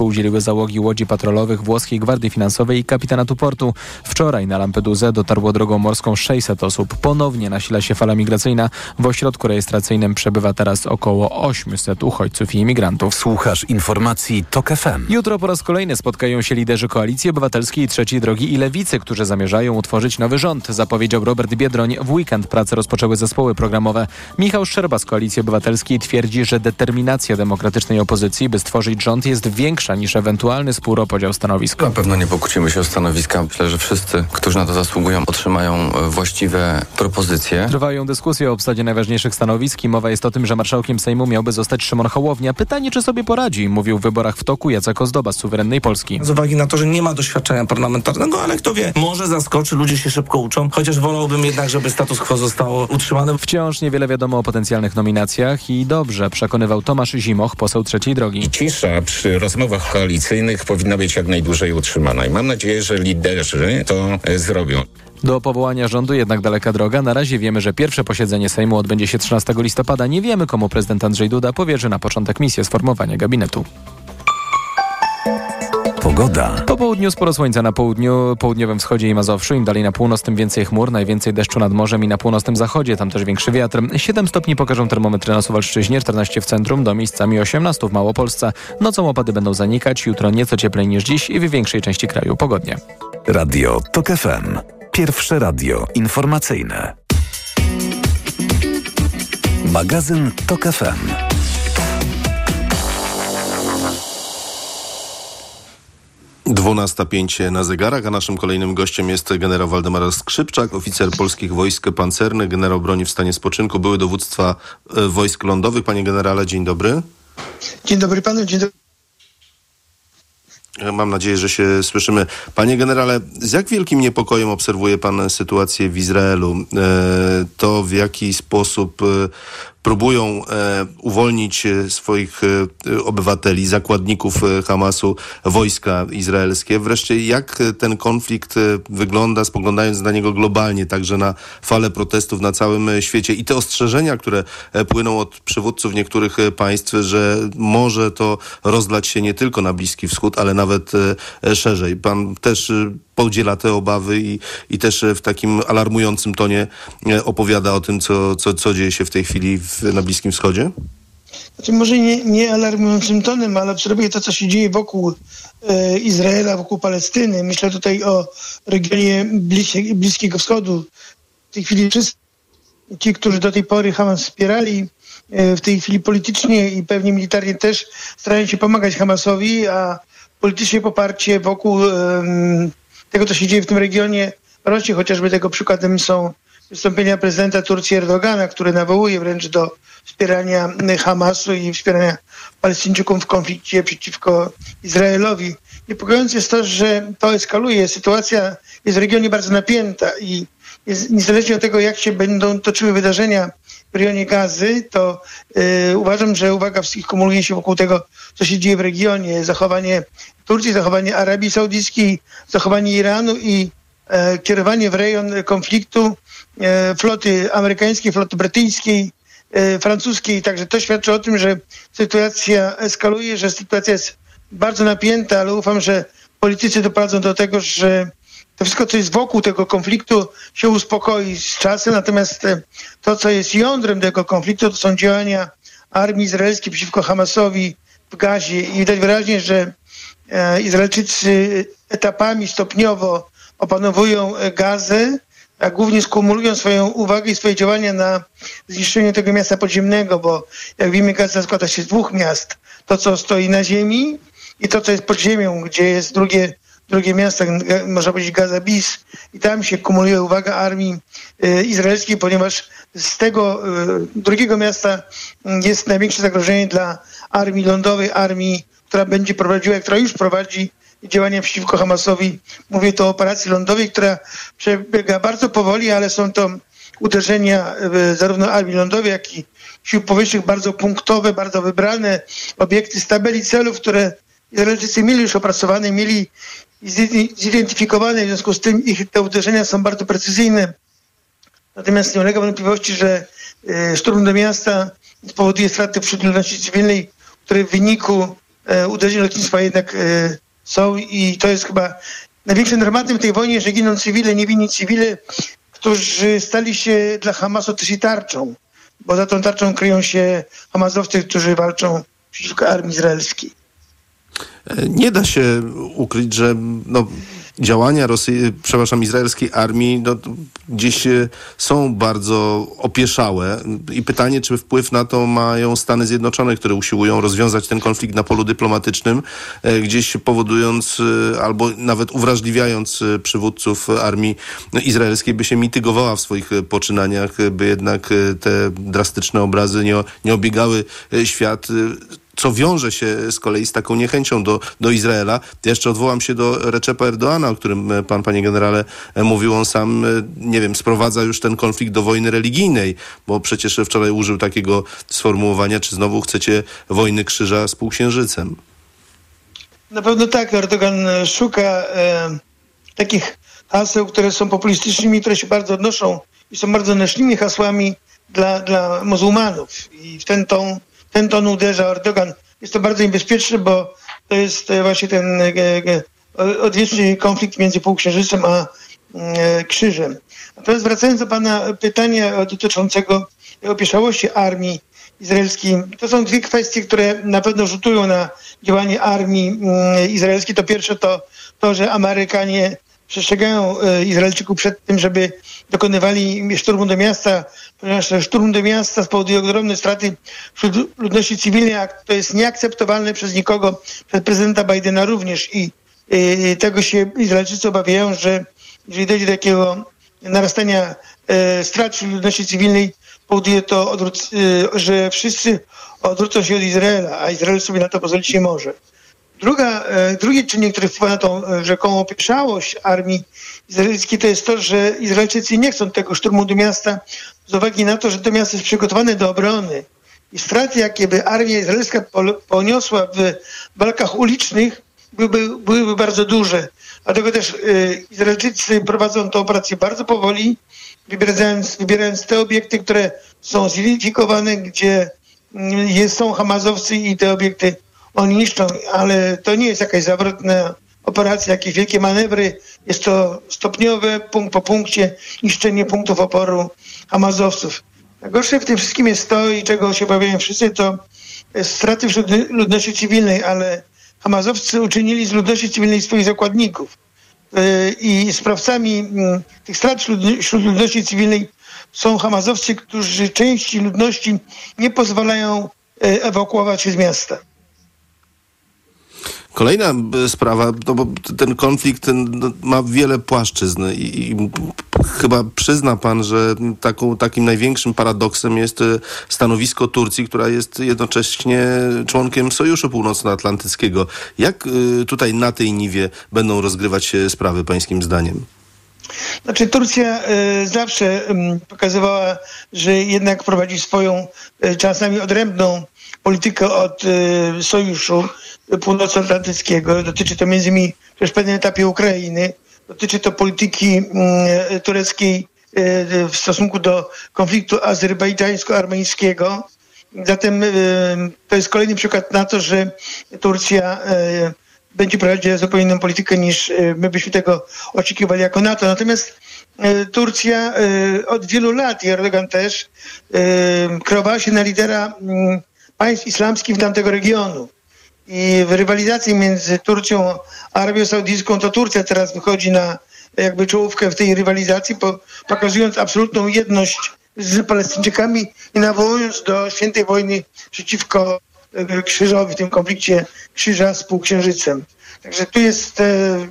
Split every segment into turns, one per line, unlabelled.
współdzieliły załogi łodzi patrolowych włoskiej Gwardii Finansowej i kapitanatu portu. Wczoraj na Lampedusę dotarło drogą morską 600 osób. Ponownie nasila się fala migracyjna. W ośrodku rejestracyjnym przebywa teraz około 800 uchodźców i imigrantów.
Słuchasz informacji TOK FM.
Jutro po raz kolejny spotkają się liderzy Koalicji Obywatelskiej, Trzeciej Drogi i Lewicy, którzy zamierzają utworzyć nowy rząd, zapowiedział Robert Biedroń. W weekend pracę rozpoczęły zespoły programowe. Michał Szczerba z Koalicji Obywatelskiej twierdzi, że determinacja demokratycznej opozycji, by stworzyć rząd jest większa niż ewentualny spór o podział stanowisk.
Na pewno nie pokłócimy się o stanowiska. Myślę, że wszyscy, którzy na to zasługują, otrzymają e, właściwe propozycje.
Trwają dyskusje o obsadzie najważniejszych stanowisk i mowa jest o tym, że marszałkiem Sejmu miałby zostać Szymon Hołownia. Pytanie, czy sobie poradzi, mówił w wyborach w toku Jacek Ozdoba z suwerennej Polski.
Z uwagi na to, że nie ma doświadczenia parlamentarnego, ale kto wie, może zaskoczy, ludzie się szybko uczą, chociaż wolałbym jednak, żeby status quo zostało utrzymane.
Wciąż niewiele wiadomo o potencjalnych nominacjach i dobrze, przekonywał Tomasz Zimoch, poseł trzeciej drogi.
Cisza przy rozmowach koalicyjnych powinna być jak najdłużej utrzymana i mam nadzieję, że liderzy to e, zrobią.
Do powołania rządu jednak daleka droga. Na razie wiemy, że pierwsze posiedzenie Sejmu odbędzie się 13 listopada. Nie wiemy, komu prezydent Andrzej Duda powierzy na początek misję sformowania gabinetu.
Pogoda.
Po południu sporo słońca na południu, południowym wschodzie i Mazowszu. Im dalej na północ, tym więcej chmur. Najwięcej deszczu nad morzem i na północnym zachodzie. Tam też większy wiatr. 7 stopni pokażą termometry na Suwalszczyźnie, 14 w centrum, do miejscami 18 w Małopolsce. Nocą opady będą zanikać. Jutro nieco cieplej niż dziś i w większej części kraju pogodnie.
Radio TOK FM. Pierwsze radio informacyjne. Magazyn TOK FM.
Dwunasta pięć na zegarach, a naszym kolejnym gościem jest generał Waldemar Skrzypczak, oficer polskich wojsk pancernych, generał broni w stanie spoczynku, były dowództwa e, wojsk lądowych. Panie generale, dzień dobry.
Dzień dobry panu, dzień dobry.
Mam nadzieję, że się słyszymy. Panie generale, z jak wielkim niepokojem obserwuje pan sytuację w Izraelu? E, to w jaki sposób e, próbują e, uwolnić e, swoich e, obywateli, zakładników Hamasu, wojska izraelskie. Wreszcie jak ten konflikt wygląda, spoglądając na niego globalnie, także na falę protestów na całym świecie i te ostrzeżenia, które płyną od przywódców niektórych państw, że może to rozlać się nie tylko na Bliski Wschód, ale nawet szerzej. Pan też podziela te obawy i, i też e, w takim alarmującym tonie e, opowiada o tym, co, co, co dzieje się w tej chwili w, na Bliskim Wschodzie?
Znaczy może nie, nie alarmującym tonem, ale obserwuję to, co się dzieje wokół e, Izraela, wokół Palestyny. Myślę tutaj o regionie Bliskie, Bliskiego Wschodu. W tej chwili wszyscy ci, którzy do tej pory Hamas wspierali, e, w tej chwili politycznie i pewnie militarnie też starają się pomagać Hamasowi, a politycznie poparcie wokół em, tego, co się dzieje w tym regionie rośnie. Chociażby tego przykładem są wystąpienia prezydenta Turcji Erdogana, który nawołuje wręcz do wspierania Hamasu i wspierania Palestyńczyków w konflikcie przeciwko Izraelowi. Niepokojące jest to, że to eskaluje. Sytuacja jest w regionie bardzo napięta i jest, niezależnie od tego, jak się będą toczyły wydarzenia w rejonie Gazy, to yy, uważam, że uwaga wszystkich kumuluje się wokół tego, co się dzieje w regionie. Zachowanie Turcji, zachowanie Arabii Saudyjskiej, zachowanie Iranu i e, kierowanie w rejon konfliktu e, floty amerykańskiej, floty brytyjskiej, e, francuskiej. Także to świadczy o tym, że sytuacja eskaluje, że sytuacja jest bardzo napięta, ale ufam, że politycy doprowadzą do tego, że to wszystko, co jest wokół tego konfliktu, się uspokoi z czasem. Natomiast e, to, co jest jądrem tego konfliktu, to są działania armii izraelskiej przeciwko Hamasowi w Gazie. I widać wyraźnie, że e, Izraelczycy etapami stopniowo opanowują e, Gazę, a głównie skumulują swoją uwagę i swoje działania na zniszczeniu tego miasta podziemnego, bo jak wiemy, Gaza składa się z dwóch miast. To, co stoi na ziemi i to, co jest pod ziemią, gdzie jest drugie, drugie miasto, ga- można powiedzieć Gaza Bis. I tam się kumuluje uwaga armii e, izraelskiej, ponieważ z tego e, drugiego miasta jest największe zagrożenie dla armii lądowej, armii, która będzie prowadziła, która już prowadzi działania przeciwko Hamasowi. Mówię tu o operacji lądowej, która przebiega bardzo powoli, ale są to uderzenia e, zarówno armii lądowej, jak i sił powietrznych bardzo punktowe, bardzo wybrane obiekty z tabeli celów, które Izraelczycy mieli już opracowane, mieli zidentyfikowane, w związku z tym ich te uderzenia są bardzo precyzyjne. Natomiast nie ulega wątpliwości, że e, szturm do miasta spowoduje straty wśród ludności cywilnej, które w wyniku e, uderzeń lotnictwa jednak e, są i to jest chyba największym dramatem tej wojnie, że giną cywile, niewinni cywile, którzy stali się dla Hamasu też i tarczą, bo za tą tarczą kryją się Hamasowcy, którzy walczą przeciwko armii izraelskiej.
Nie da się ukryć, że no, działania Rosji, przepraszam, izraelskiej armii no, gdzieś e, są bardzo opieszałe. I pytanie, czy wpływ na to mają Stany Zjednoczone, które usiłują rozwiązać ten konflikt na polu dyplomatycznym, e, gdzieś powodując e, albo nawet uwrażliwiając przywódców armii izraelskiej, by się mitygowała w swoich poczynaniach, by jednak te drastyczne obrazy nie, nie obiegały świat co wiąże się z kolei z taką niechęcią do, do Izraela. Jeszcze odwołam się do Recepa Erdoana, o którym e, pan, panie generale, e, mówił. On sam, e, nie wiem, sprowadza już ten konflikt do wojny religijnej, bo przecież wczoraj użył takiego sformułowania, czy znowu chcecie wojny krzyża z półksiężycem.
Na pewno tak. Erdogan szuka e, takich haseł, które są populistycznymi, które się bardzo odnoszą i są bardzo nośnymi hasłami dla, dla muzułmanów. I w ten ton ten ton uderza Erdogan. Jest to bardzo niebezpieczne, bo to jest e, właśnie ten e, e, odwieczny konflikt między Półksiężycem a Krzyżem. Natomiast wracając do Pana pytania dotyczącego opieszałości armii izraelskiej, to są dwie kwestie, które na pewno rzutują na działanie armii izraelskiej. To pierwsze to to, że Amerykanie przestrzegają Izraelczyków przed tym, żeby dokonywali szturmu do miasta, ponieważ szturm do miasta spowoduje ogromne straty wśród ludności cywilnej, a to jest nieakceptowalne przez nikogo, przez prezydenta Bidena również i y, tego się Izraelczycy obawiają, że jeżeli dojdzie do takiego narastania y, strat wśród ludności cywilnej, powoduje to, że wszyscy odwrócą się od Izraela, a Izrael sobie na to pozwolić nie może. Druga, e, drugi czynnik, który wpływa na tą e, rzekomą opieszałość armii izraelskiej, to jest to, że Izraelczycy nie chcą tego szturmu do miasta z uwagi na to, że to miasto jest przygotowane do obrony. I straty, jakie by armia izraelska poniosła w walkach ulicznych, byłyby, byłyby bardzo duże. Dlatego też y, Izraelczycy prowadzą tę operację bardzo powoli, wybierając, wybierając te obiekty, które są zidentyfikowane, gdzie y, są Hamazowcy i te obiekty oni niszczą, ale to nie jest jakaś zawrotna operacja, jakieś wielkie manewry. Jest to stopniowe, punkt po punkcie, niszczenie punktów oporu Hamazowców. Najgorsze w tym wszystkim jest to, i czego się obawiają wszyscy, to straty wśród ludności cywilnej, ale Hamazowcy uczynili z ludności cywilnej swoich zakładników. Y, I sprawcami mm, tych strat wśród ludności cywilnej są Hamazowcy, którzy części ludności nie pozwalają y, ewakuować się z miasta.
Kolejna e, sprawa, no bo ten konflikt ten, no, ma wiele płaszczyzn i, i, chyba przyzna pan, że taką, takim największym paradoksem jest e, stanowisko Turcji, która jest jednocześnie członkiem Sojuszu Północnoatlantyckiego. Jak e, tutaj na tej niwie będą rozgrywać się sprawy pańskim zdaniem?
Znaczy Turcja y, zawsze y, pokazywała, że jednak prowadzi swoją y, czasami odrębną politykę od y, Sojuszu Północnoatlantyckiego. Dotyczy to między innymi też w pewnym etapie Ukrainy. Dotyczy to polityki y, tureckiej y, w stosunku do konfliktu azerbejdżańsko-armeńskiego. Zatem to jest kolejny przykład na to, że Turcja będzie prowadziła zupełnie inną politykę niż my byśmy tego oczekiwali jako NATO. Natomiast Turcja od wielu lat, i Erdogan też, kreowała się na lidera mm, państw islamskich tamtego regionu. I w rywalizacji między Turcją a Arabią Saudyjską to Turcja teraz wychodzi na jakby czołówkę w tej rywalizacji, pokazując absolutną jedność z Palestyńczykami i nawołując do świętej wojny przeciwko krzyżowi, w tym konflikcie krzyża z półksiężycem. Także tu jest e,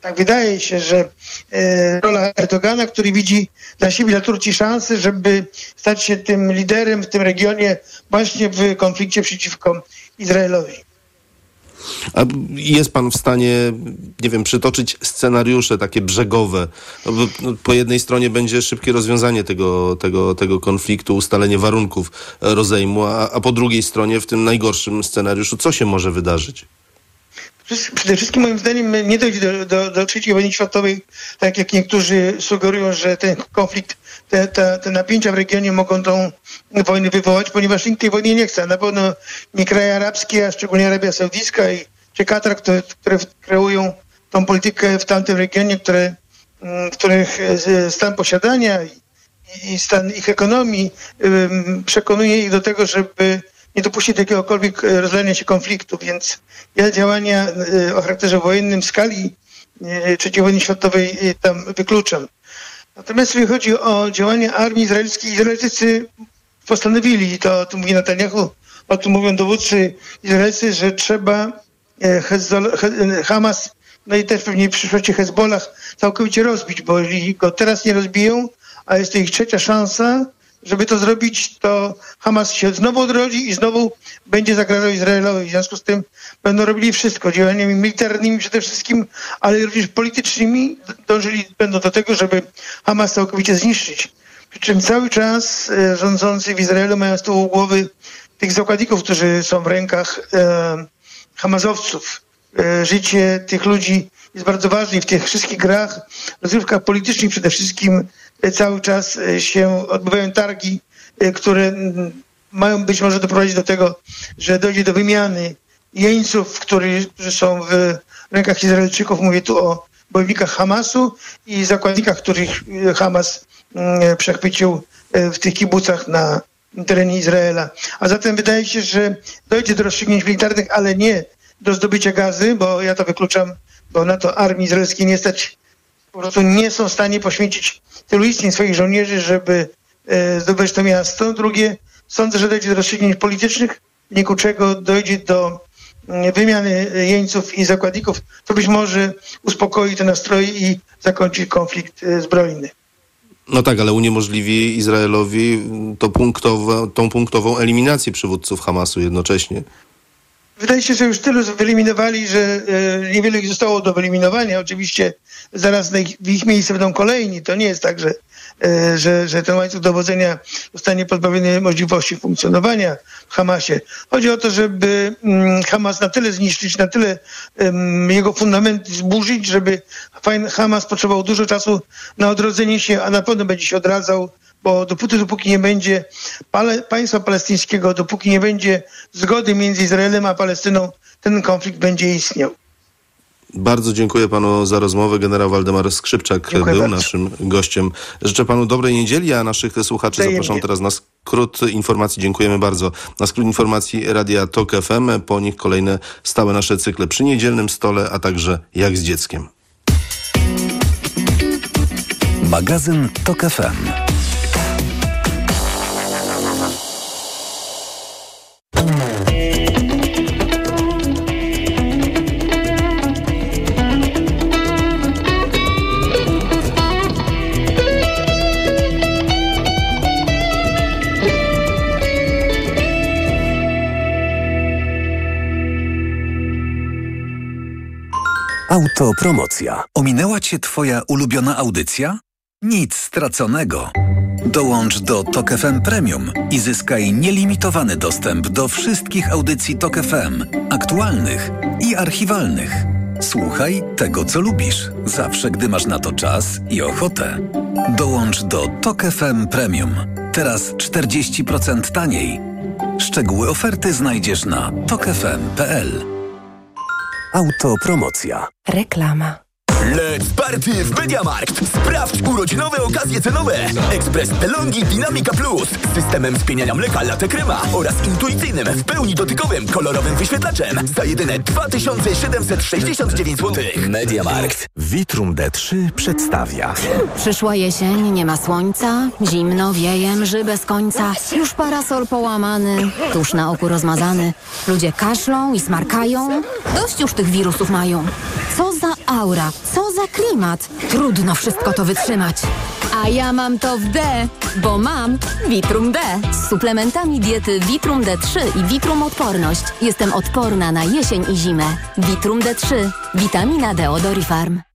tak wydaje się, że e, rola Erdogana, który widzi dla siebie, dla Turcji szansę, żeby stać się tym liderem w tym regionie właśnie w konflikcie przeciwko Izraelowi.
A jest pan w stanie, nie wiem, przytoczyć scenariusze takie brzegowe? No, no, po jednej stronie będzie szybkie rozwiązanie tego, tego, tego konfliktu, ustalenie warunków rozejmu, a, a po drugiej stronie w tym najgorszym scenariuszu co się może wydarzyć?
przede wszystkim moim zdaniem nie dojdzie do, do, do trzeciej wojny światowej, tak jak niektórzy sugerują, że ten konflikt, te, te, te napięcia w regionie mogą tą wojnę wywołać, ponieważ nikt tej wojny nie chce. Na pewno nie kraje arabskie, a szczególnie Arabia Saudyjska i czy Katar, które, które kreują tą politykę w tamtym regionie, które, mm, których e, stan posiadania i stan ich ekonomii przekonuje ich do tego, żeby nie dopuścić do jakiegokolwiek e, rozlania się konfliktu, więc ja działania e, o charakterze wojennym w skali III wojny światowej tam wykluczam. Natomiast jeżeli chodzi o działania armii izraelskiej, Izraelczycy postanowili, to o tym mówi Netanyahu, o tym mówią dowódcy izraelscy, że trzeba Hamas no i też pewnie w przyszłości Hezbollah całkowicie rozbić, bo jeżeli go teraz nie rozbiją, a jest to ich trzecia szansa, żeby to zrobić, to Hamas się znowu odrodzi i znowu będzie zagrażał Izraelowi. W związku z tym będą robili wszystko, działaniami militarnymi przede wszystkim, ale również politycznymi dążyli będą do tego, żeby Hamas całkowicie zniszczyć. Przy czym cały czas e, rządzący w Izraelu mają z tyłu głowy tych zakładników, którzy są w rękach e, Hamazowców. E, życie tych ludzi jest bardzo ważne i w tych wszystkich grach, rozrywkach politycznych przede wszystkim cały czas e, się odbywają targi, które mają być może doprowadzić do tego, że dojdzie do wymiany jeńców, którzy są w rękach Izraelczyków. Mówię tu o bojownikach Hamasu i zakładnikach, których Hamas przechwycił w tych kibucach na terenie Izraela. A zatem wydaje się, że dojdzie do rozstrzygnięć militarnych, ale nie do zdobycia gazy, bo ja to wykluczam, bo na to armii izraelskiej nie stać, po prostu nie są w stanie poświęcić tylu istnień swoich żołnierzy, żeby e, zdobyć to miasto. Drugie, sądzę, że dojdzie do rozstrzygnięć politycznych, w wyniku czego dojdzie do mm, wymiany jeńców i zakładników, to być może uspokoi te nastroje i zakończy konflikt e, zbrojny.
No tak, ale uniemożliwi Izraelowi to punktowe, tą punktową eliminację przywódców Hamasu jednocześnie.
Wydaje się, że już tylu wyeliminowali, że e, niewiele ich zostało do wyeliminowania. Oczywiście zaraz w ich miejsce będą kolejni. To nie jest tak, że, e, że, że ten łańcuch dowodzenia zostanie pozbawiony możliwości funkcjonowania w Hamasie. Chodzi o to, żeby mm, Hamas na tyle zniszczyć, na tyle jego fundamenty zburzyć, żeby Hamas potrzebował dużo czasu na odrodzenie się, a na pewno będzie się odradzał bo dopóty, dopóki nie będzie pale, państwa palestyńskiego, dopóki nie będzie zgody między Izraelem a Palestyną, ten konflikt będzie istniał.
Bardzo dziękuję panu za rozmowę. Generał Waldemar Skrzypczak dziękuję był bardzo. naszym gościem. Życzę panu dobrej niedzieli, a naszych słuchaczy zapraszam teraz na skrót informacji. Dziękujemy bardzo. Na skrót informacji Radia TOK FM, po nich kolejne stałe nasze cykle przy niedzielnym stole, a także jak z dzieckiem.
Magazyn TOK FM. Autopromocja. Ominęła Cię Twoja ulubiona audycja? Nic straconego. Dołącz do Tok FM Premium i zyskaj nielimitowany dostęp do wszystkich audycji Tok FM, aktualnych i archiwalnych. Słuchaj tego, co lubisz, zawsze gdy masz na to czas i ochotę. Dołącz do Tok FM Premium. Teraz 40% taniej. Szczegóły oferty znajdziesz na tokefm.pl. Autopromocja.
Reklama.
Let's party w Mediamarkt! Sprawdź urodzinowe okazje cenowe! Ekspres Delonghi Dynamica Plus z systemem spieniania mleka latte krema oraz intuicyjnym, w pełni dotykowym, kolorowym wyświetlaczem za jedyne 2769 zł.
Mediamarkt. Vitrum D3 przedstawia.
Przyszła jesień, nie ma słońca, zimno, wieje, mrzy bez końca, już parasol połamany, tuż na oku rozmazany. Ludzie kaszlą i smarkają, dość już tych wirusów mają. Co za aura, co za klimat! Trudno wszystko to wytrzymać. A ja mam to w D, bo mam Vitrum D. Z suplementami diety Vitrum D3 i Vitrum Odporność. Jestem odporna na jesień i zimę. Vitrum D3. Witamina D od Orifarm.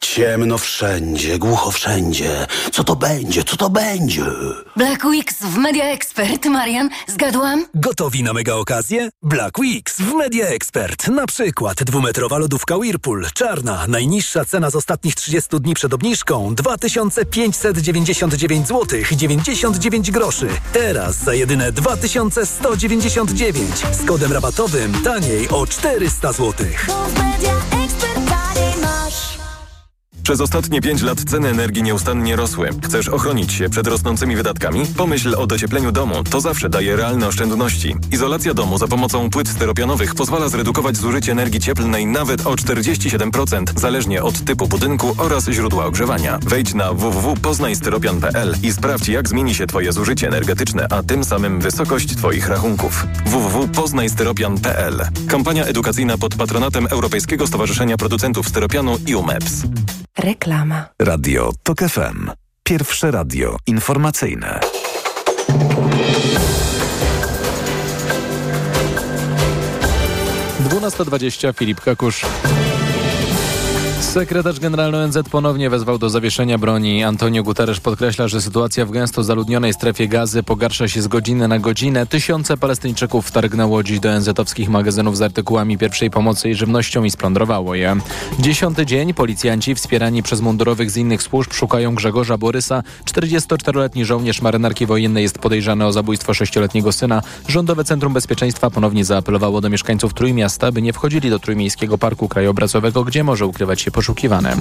Ciemno wszędzie, głucho wszędzie. Co to będzie? Co to będzie?
Black Weeks w Media Expert. Marian, zgadłam?
Gotowi na mega okazję? Black Weeks w Media Expert. Na przykład dwumetrowa lodówka Whirlpool. Czarna. Najniższa cena z ostatnich 30 dni przed obniżką 2599 zł 99 groszy. Teraz za jedyne 2199. Z kodem rabatowym taniej o 400 zł.
Przez ostatnie 5 lat ceny energii nieustannie rosły. Chcesz ochronić się przed rosnącymi wydatkami? Pomyśl o dociepleniu domu. To zawsze daje realne oszczędności. Izolacja domu za pomocą płyt styropianowych pozwala zredukować zużycie energii cieplnej nawet o 47%, zależnie od typu budynku oraz źródła ogrzewania. Wejdź na www.poznajstyropian.pl i sprawdź, jak zmieni się Twoje zużycie energetyczne, a tym samym wysokość Twoich rachunków. www.poznajstyropian.pl Kampania edukacyjna pod patronatem Europejskiego Stowarzyszenia Producentów Styropianu i UMEPS.
Reklama.
Radio TOK FM. Pierwsze radio informacyjne.
Dwunasta dwadzieścia Filip Kakusz. Sekretarz generalny ONZ ponownie wezwał do zawieszenia broni. Antonio Guterres podkreśla, że sytuacja w gęsto zaludnionej strefie gazy pogarsza się z godziny na godzinę. Tysiące Palestyńczyków wtargnęło dziś do ONZ-owskich magazynów z artykułami pierwszej pomocy i żywnością i splądrowało je. Dziesiąty dzień policjanci wspierani przez mundurowych z innych służb szukają Grzegorza Borysa. 44-letni żołnierz marynarki wojennej jest podejrzany o zabójstwo sześcioletniego syna. Rządowe Centrum Bezpieczeństwa ponownie zaapelowało do mieszkańców Trójmiasta, by nie wchodzili do Trójmiejskiego Parku Krajobrazowego, gdzie może ukrywać się poszukiwane.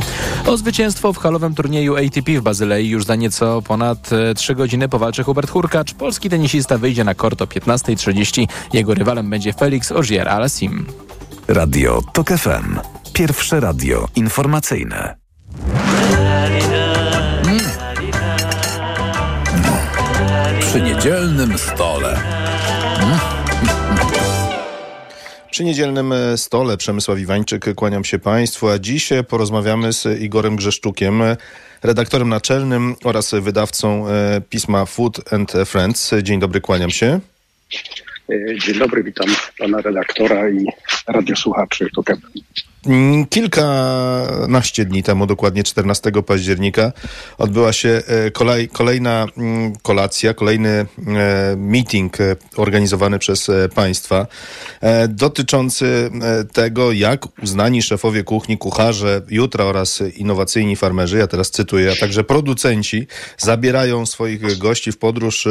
O zwycięstwo w halowym turnieju ATP w Bazylei już za nieco ponad 3 godziny powalczy Hubert Hurkacz. Polski tenisista wyjdzie na kort o 15.30. Jego rywalem będzie Felix Ogier-Alassim.
Radio TOK FM. Pierwsze radio informacyjne.
Mm. Przy niedzielnym stole.
Przy niedzielnym stole Przemysław Iwańczyk, kłaniam się Państwu, a dziś porozmawiamy z Igorem Grzeszczukiem, redaktorem naczelnym oraz wydawcą pisma Food and Friends. Dzień dobry, kłaniam się.
Dzień dobry, witam pana redaktora i radiosłuchaczy.
Kilkanaście dni temu, dokładnie 14 października, odbyła się kolej, kolejna kolacja, kolejny meeting organizowany przez państwa dotyczący tego, jak uznani szefowie kuchni, kucharze jutra oraz innowacyjni farmerzy, ja teraz cytuję, a także producenci zabierają swoich gości w podróż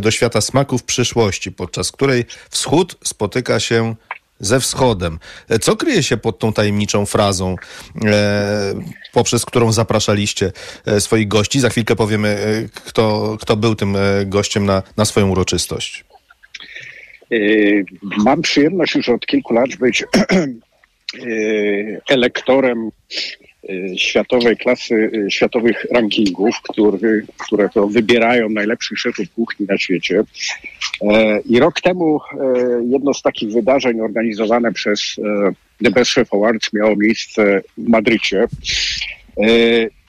do świata smaków przyszłości, podczas której wschód spotyka się ze wschodem. Co kryje się pod tą tajemniczą frazą, e, poprzez którą zapraszaliście e, swoich gości? Za chwilkę powiemy, e, kto, kto był tym gościem na, na swoją uroczystość.
Mam przyjemność już od kilku lat być elektorem światowej klasy, światowych rankingów, który, które to wybierają najlepszych szefów kuchni na świecie. I rok temu jedno z takich wydarzeń organizowane przez The Best Chef Awards miało miejsce w Madrycie.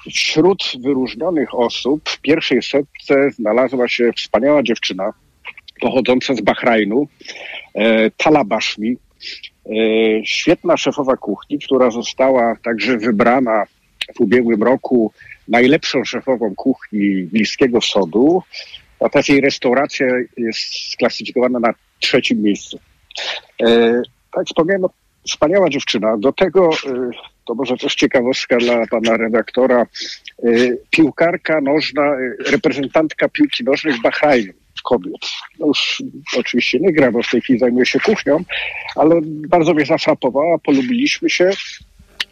Wśród wyróżnionych osób w pierwszej setce znalazła się wspaniała dziewczyna pochodząca z Bahrajnu, Talabashmi, świetna szefowa kuchni, która została także wybrana w ubiegłym roku najlepszą szefową kuchni Bliskiego Wschodu. Natomiast jej restauracja jest sklasyfikowana na trzecim miejscu. Tak wspomniałem, wspaniała dziewczyna. Do tego, to może też ciekawostka dla pana redaktora, piłkarka nożna, reprezentantka piłki nożnej w Bahrajnu kobiet. No już oczywiście nie gra, bo w tej chwili zajmuje się kuchnią, ale bardzo mnie zafrapowała, polubiliśmy się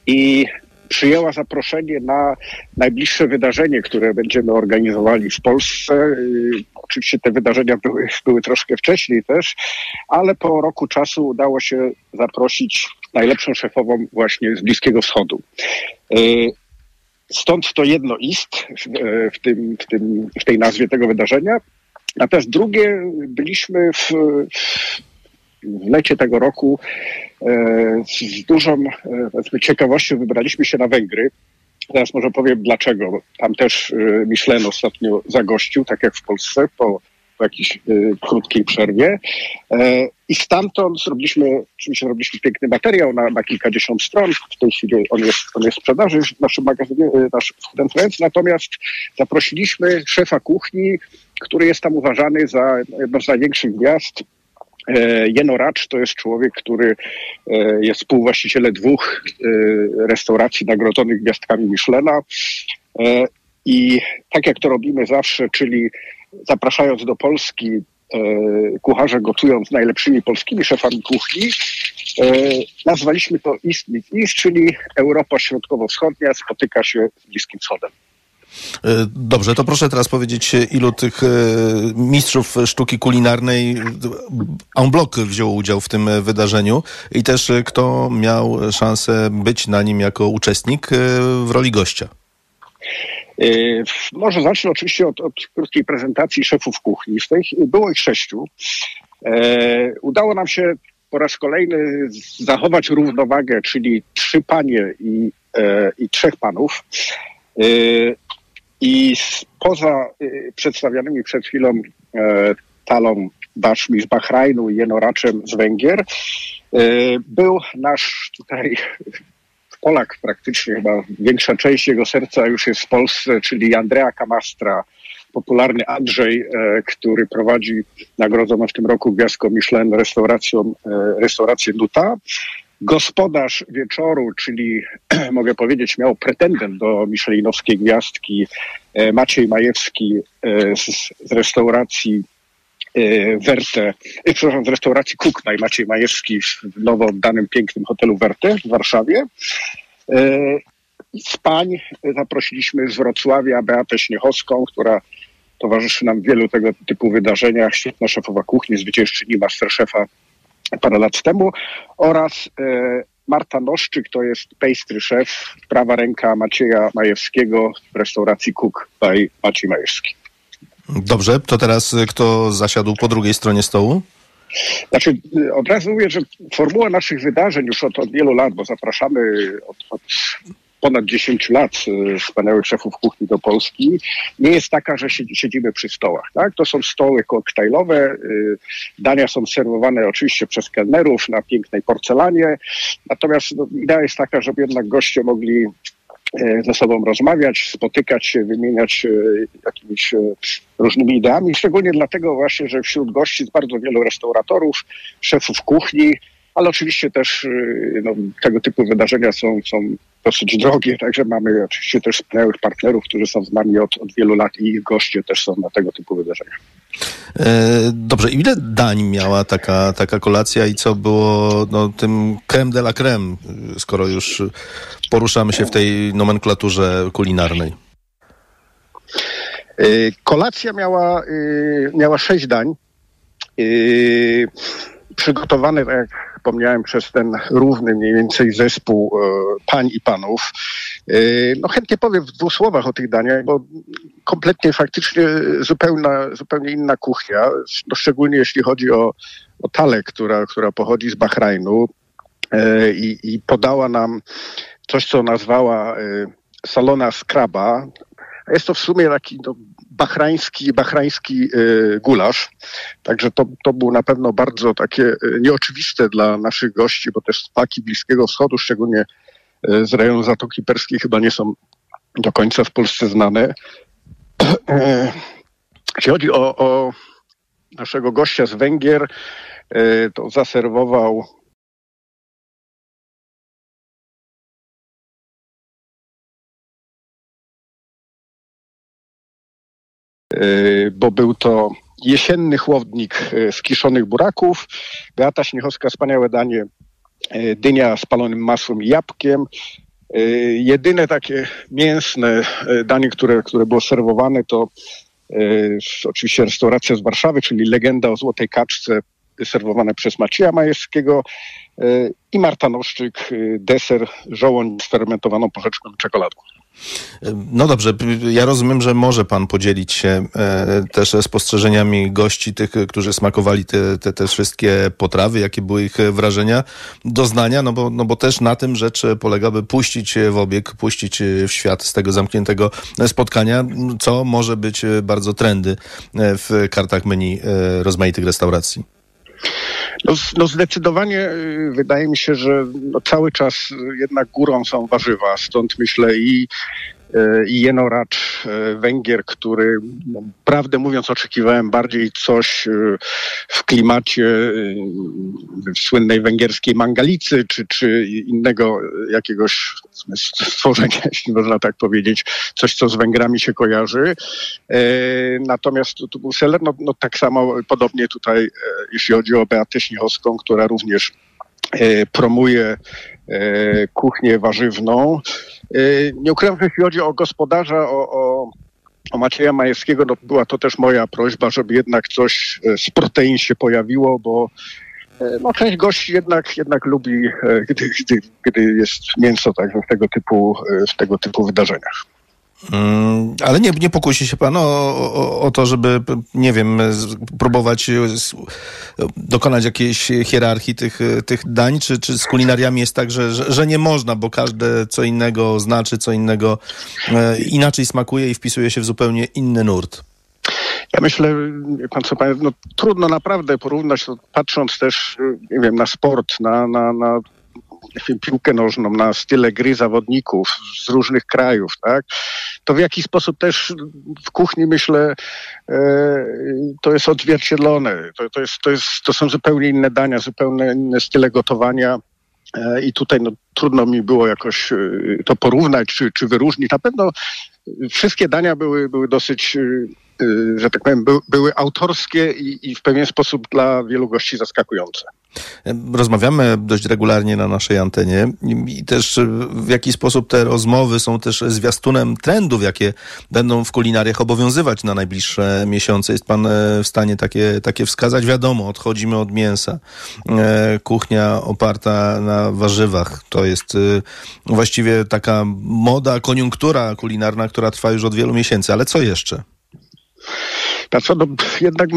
i przyjęła zaproszenie na najbliższe wydarzenie, które będziemy organizowali w Polsce. Oczywiście te wydarzenia były, były troszkę wcześniej też, ale po roku czasu udało się zaprosić najlepszą szefową właśnie z Bliskiego Wschodu. Stąd to jedno ist w, tym, w, tym, w tej nazwie tego wydarzenia. Natomiast drugie, byliśmy w, w lecie tego roku e, z dużą e, ciekawością wybraliśmy się na Węgry. Teraz może powiem dlaczego. Tam też e, Michelin ostatnio zagościł, tak jak w Polsce, po, jakiejś e, krótkiej przerwie. E, I stamtąd zrobiliśmy, oczywiście zrobiliśmy piękny materiał na, na kilkadziesiąt stron. W tej chwili on jest, on jest w sprzedaży w naszym magazynie, e, nasz Friends. Natomiast zaprosiliśmy szefa kuchni, który jest tam uważany za jedno z największych gwiazd Jeno Racz to jest człowiek, który jest współwłaścicielem dwóch restauracji nagrodzonych gwiazdkami Michelena. E, I tak jak to robimy zawsze, czyli zapraszając do Polski e, kucharze gotują z najlepszymi polskimi szefami kuchni, e, nazwaliśmy to East Meet East, czyli Europa Środkowo-Wschodnia spotyka się z Bliskim Wschodem.
E, Dobrze, to proszę teraz powiedzieć, ilu tych mistrzów sztuki kulinarnej en bloc wziął udział w tym wydarzeniu i też kto miał szansę być na nim jako uczestnik w roli gościa.
W- Może zacznę oczywiście od, od krótkiej prezentacji szefów kuchni. Z tych było ich sześciu. E, udało nam się po raz kolejny zachować równowagę, czyli trzy panie i, e, i trzech panów. E, I poza e, przedstawianymi przed chwilą Talą Baszmi z Bahrajnu i Jenoraczem z Węgier, był nasz tutaj Polak praktycznie, chyba większa część jego serca już jest w Polsce, czyli Andrea Kamastra, popularny Andrzej, e, który prowadzi nagrodzoną w tym roku gwiazdką Michelin restauracją, e, restaurację Nuta. Gospodarz wieczoru, czyli mogę powiedzieć, miał pretendent do Michelinowskiej gwiazdki e, Maciej Majewski z, z restauracji Werte, e, przepraszam, z restauracji Kuknaj Maciej Majewski w nowo oddanym pięknym hotelu Werte w Warszawie. E, Z pań zaprosiliśmy z Wrocławia Beatę Śniechowską, która towarzyszy nam w wielu tego typu wydarzeniach, świetna szefowa kuchni, zwyciężczyni Masterchefa parę lat temu oraz e, Marta Noszczyk, to jest pastry chef, prawa ręka Macieja Majewskiego w restauracji Cook by Maciej Majewski.
Dobrze, to teraz e, kto zasiadł po drugiej stronie stołu?
Znaczy, y, od razu mówię, że formuła naszych wydarzeń już od, od wielu lat, bo zapraszamy od, od ponad 10 lat y, wspaniałych szefów kuchni do Polski, nie jest taka, że siedzi- siedzimy przy stołach. Tak? To są stoły koktajlowe, y, dania są serwowane oczywiście przez kelnerów na pięknej porcelanie, natomiast no, idea jest taka, żeby jednak goście mogli ze sobą rozmawiać, spotykać się, wymieniać e, jakimiś e, różnymi ideami. Szczególnie dlatego właśnie, że wśród gości jest bardzo wielu restauratorów, szefów kuchni, ale oczywiście też e, no, tego typu wydarzenia są, są dosyć drogie, także mamy oczywiście też wspaniałych partnerów, którzy są z nami od, od wielu lat i ich goście też są na tego typu wydarzenia.
E, Dobrze, ile dań miała taka, taka kolacja i co było no, tym creme de la creme, skoro już poruszamy się w tej nomenklaturze kulinarnej?
Y, Kolacja miała, y, miała sześć dań. Przygotowane, tak jak wspomniałem, przez ten równy mniej więcej zespół e, pań i panów. Y, No chętnie powiem w dwóch słowach o tych daniach, bo kompletnie faktycznie zupełna, zupełnie inna kuchnia, no szczególnie jeśli chodzi o, o talę, która, która pochodzi z Bahrajnu e, i, i podała nam coś, co nazwała e, salona skraba. Jest to w sumie taki no, bahrański, bahrański gulasz. Także to, to było na pewno bardzo takie nieoczywiste dla naszych gości, bo też smaki Bliskiego Wschodu, szczególnie z rejonu Zatoki Perskiej chyba nie są do końca w Polsce znane. Jeśli chodzi o, o naszego gościa z Węgier, e, to zaserwował e, bo był to jesienny chłodnik e, z kiszonych buraków. Beata Śniechowska, wspaniałe danie, dynia z palonym masłem i jabłkiem. E, Jedyne takie mięsne e, danie, które, które było serwowane, to e, oczywiście restauracja z Warszawy, czyli legenda o złotej kaczce, serwowane przez Macieja Majewskiego e, i Marta Noszczyk, e, deser żołądź z fermentowaną porzeczką czekoladą.
No dobrze, ja rozumiem, że może pan podzielić się e, też spostrzeżeniami gości, tych, którzy smakowali te, te, te wszystkie potrawy, jakie były ich wrażenia, doznania, no bo, no bo też na tym rzecz polega, by puścić w obieg, puścić w świat z tego zamkniętego spotkania, co może być bardzo trendy e, w kartach menu e, rozmaitych restauracji.
No, no zdecydowanie wydaje mi się, że no cały czas jednak górą są warzywa, stąd myślę i y, i jenoracz y, Węgier, który no, prawdę mówiąc oczekiwałem bardziej coś y, w klimacie y, słynnej węgierskiej mangalicy, czy, czy innego jakiegoś stworzenia, jeśli można tak powiedzieć, coś co z Węgrami się kojarzy. E, Natomiast tu był seler, no, no tak samo podobnie tutaj, e, jeśli chodzi o Beatę Śnichowską, która również e, promuje e, kuchnię warzywną. E, Nie ukrywam, że jeśli chodzi o gospodarza, o, o, o Macieja Majewskiego, no była to też moja prośba, żeby jednak coś e, z protein się pojawiło, bo e, no, część gości jednak, jednak lubi, e, gdy, gdy, gdy jest mięso także w tego typu, e, w tego typu wydarzeniach.
Mm, ale nie, nie pokusi się pan o, o, o to, żeby, nie wiem, próbować e, dokonać jakiejś hierarchii tych, e, tych dań, czy, czy z kulinariami jest tak, że, że, nie można, bo każde co innego znaczy, co innego e, inaczej smakuje i wpisuje się w zupełnie inny nurt.
Ja myślę, pan co, panie, no, trudno naprawdę porównać, to patrząc też, nie wiem, na sport, na, na, na piłkę nożną, na style gry zawodników z różnych krajów, tak? To w jaki sposób też w kuchni, myślę, e, to jest odzwierciedlone. To, to, jest, to, jest, to są zupełnie inne dania, zupełnie inne style gotowania. E, I tutaj no, trudno mi było jakoś e, to porównać czy, czy wyróżnić. Na pewno wszystkie dania były, były dosyć, że tak powiem, by, były autorskie i, i w pewien sposób dla wielu gości zaskakujące.
Rozmawiamy dość regularnie na naszej antenie i też w jaki sposób te rozmowy są też zwiastunem trendów, jakie będą w kulinariach obowiązywać na najbliższe miesiące. Jest pan e, w stanie takie, takie wskazać? Wiadomo, odchodzimy od mięsa. E, Kuchnia oparta na warzywach to jest e, właściwie taka moda, koniunktura kulinarna, która trwa już od wielu miesięcy. Ale co jeszcze?
Na co no, jednak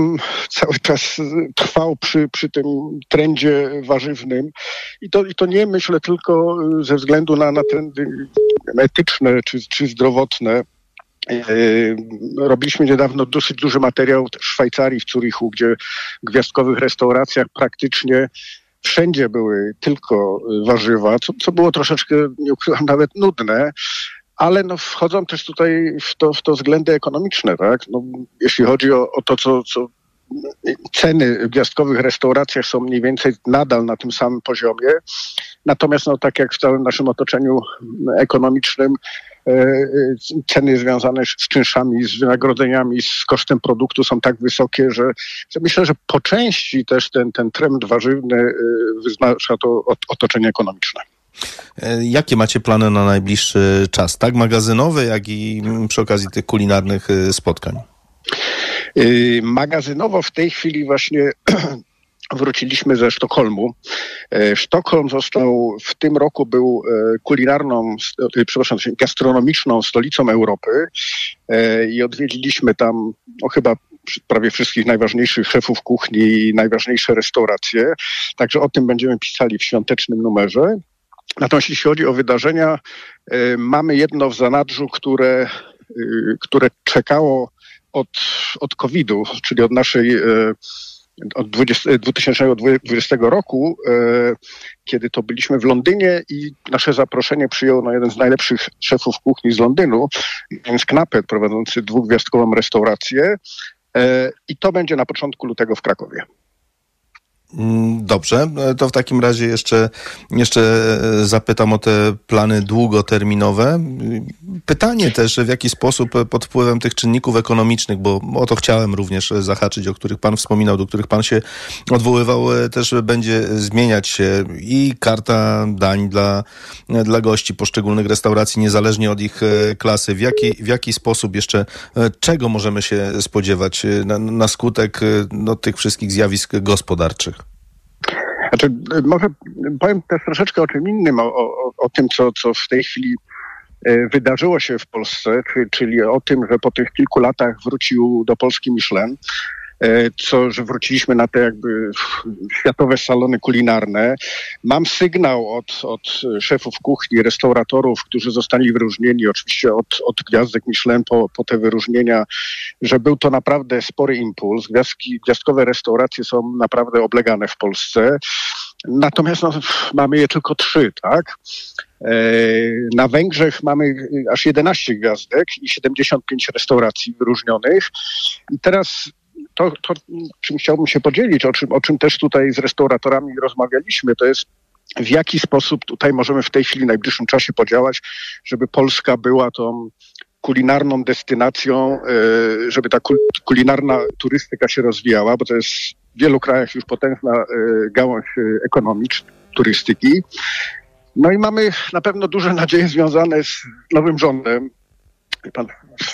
cały czas y, trwał przy, przy tym trendzie warzywnym i to, i to nie myślę tylko y, ze względu na, na trendy etyczne czy, czy zdrowotne. Yy, Robiliśmy niedawno dosyć duży materiał w Szwajcarii, w Zurichu, gdzie w gwiazdkowych restauracjach praktycznie wszędzie były tylko y, warzywa, co, co było troszeczkę, nie ukrywam, nawet nudne, ale no wchodzą też tutaj w to, w to względy ekonomiczne, tak? No, jeśli chodzi o, o to, co, co ceny w gwiazdkowych restauracjach są mniej więcej nadal na tym samym poziomie. Natomiast no, tak jak w całym naszym otoczeniu ekonomicznym, e, e, ceny związane z czynszami, z wynagrodzeniami, z kosztem produktu są tak wysokie, że, że myślę, że po części też ten, ten trend warzywny e, wyznacza to ot- otoczenie ekonomiczne.
E, Jakie macie plany na najbliższy czas? Tak magazynowy, jak i przy okazji tych kulinarnych e, spotkań?
Y, Magazynowo w tej chwili właśnie wróciliśmy ze Sztokholmu. E, Sztokholm został w tym roku był e, kulinarną, e, przepraszam, gastronomiczną stolicą Europy e, i odwiedziliśmy tam no, chyba prawie wszystkich najważniejszych szefów kuchni i najważniejsze restauracje. Także o tym będziemy pisali w świątecznym numerze. Natomiast jeśli chodzi o wydarzenia, e, mamy jedno w zanadrzu, które, y, które czekało od, od COVID-u, czyli od naszej e, od 20, 2020 roku, e, kiedy to byliśmy w Londynie i nasze zaproszenie przyjął no, jeden z najlepszych szefów kuchni z Londynu, James Knappet, prowadzący dwugwiazdkową restaurację. E, I to będzie na początku lutego w Krakowie.
Mm, Dobrze, e, to w takim razie jeszcze, jeszcze e, zapytam o te plany długoterminowe. Pytanie też, w jaki sposób e, pod wpływem tych czynników ekonomicznych, bo o to chciałem również e, zahaczyć, o których Pan wspominał, do których Pan się odwoływał, też będzie zmieniać się i karta dań dla, dla gości poszczególnych restauracji, niezależnie od ich klasy. W jaki, w jaki sposób jeszcze, czego możemy się spodziewać na, na skutek no, tych wszystkich zjawisk gospodarczych?
Znaczy, może powiem też troszeczkę o czym innym, o, o, o tym, co, co w tej chwili e, wydarzyło się w Polsce, czyli o tym, że po tych kilku latach wrócił do Polski Michelin. E, co, że wróciliśmy na te jakby światowe salony kulinarne. Mam sygnał od, od szefów kuchni, restauratorów, którzy zostali wyróżnieni, oczywiście od, od gwiazdek Michelin po, po te wyróżnienia, że był to naprawdę spory impuls. Gwiazdki, gwiazdkowe restauracje są naprawdę oblegane w Polsce. Natomiast no, mamy je tylko trzy, tak? E, na Węgrzech mamy aż 11 gwiazdek i 75 restauracji wyróżnionych. I teraz to, to, czym chciałbym się podzielić, o czym, o czym też tutaj z restauratorami rozmawialiśmy, to jest w jaki sposób tutaj możemy w tej chwili, w najbliższym czasie podziałać, żeby Polska była tą kulinarną destynacją, e, żeby ta kulinarna turystyka się rozwijała, bo to jest w wielu krajach już potężna e, gałąź e, ekonomiczna turystyki. No i mamy na pewno duże nadzieje związane z nowym rządem. Pan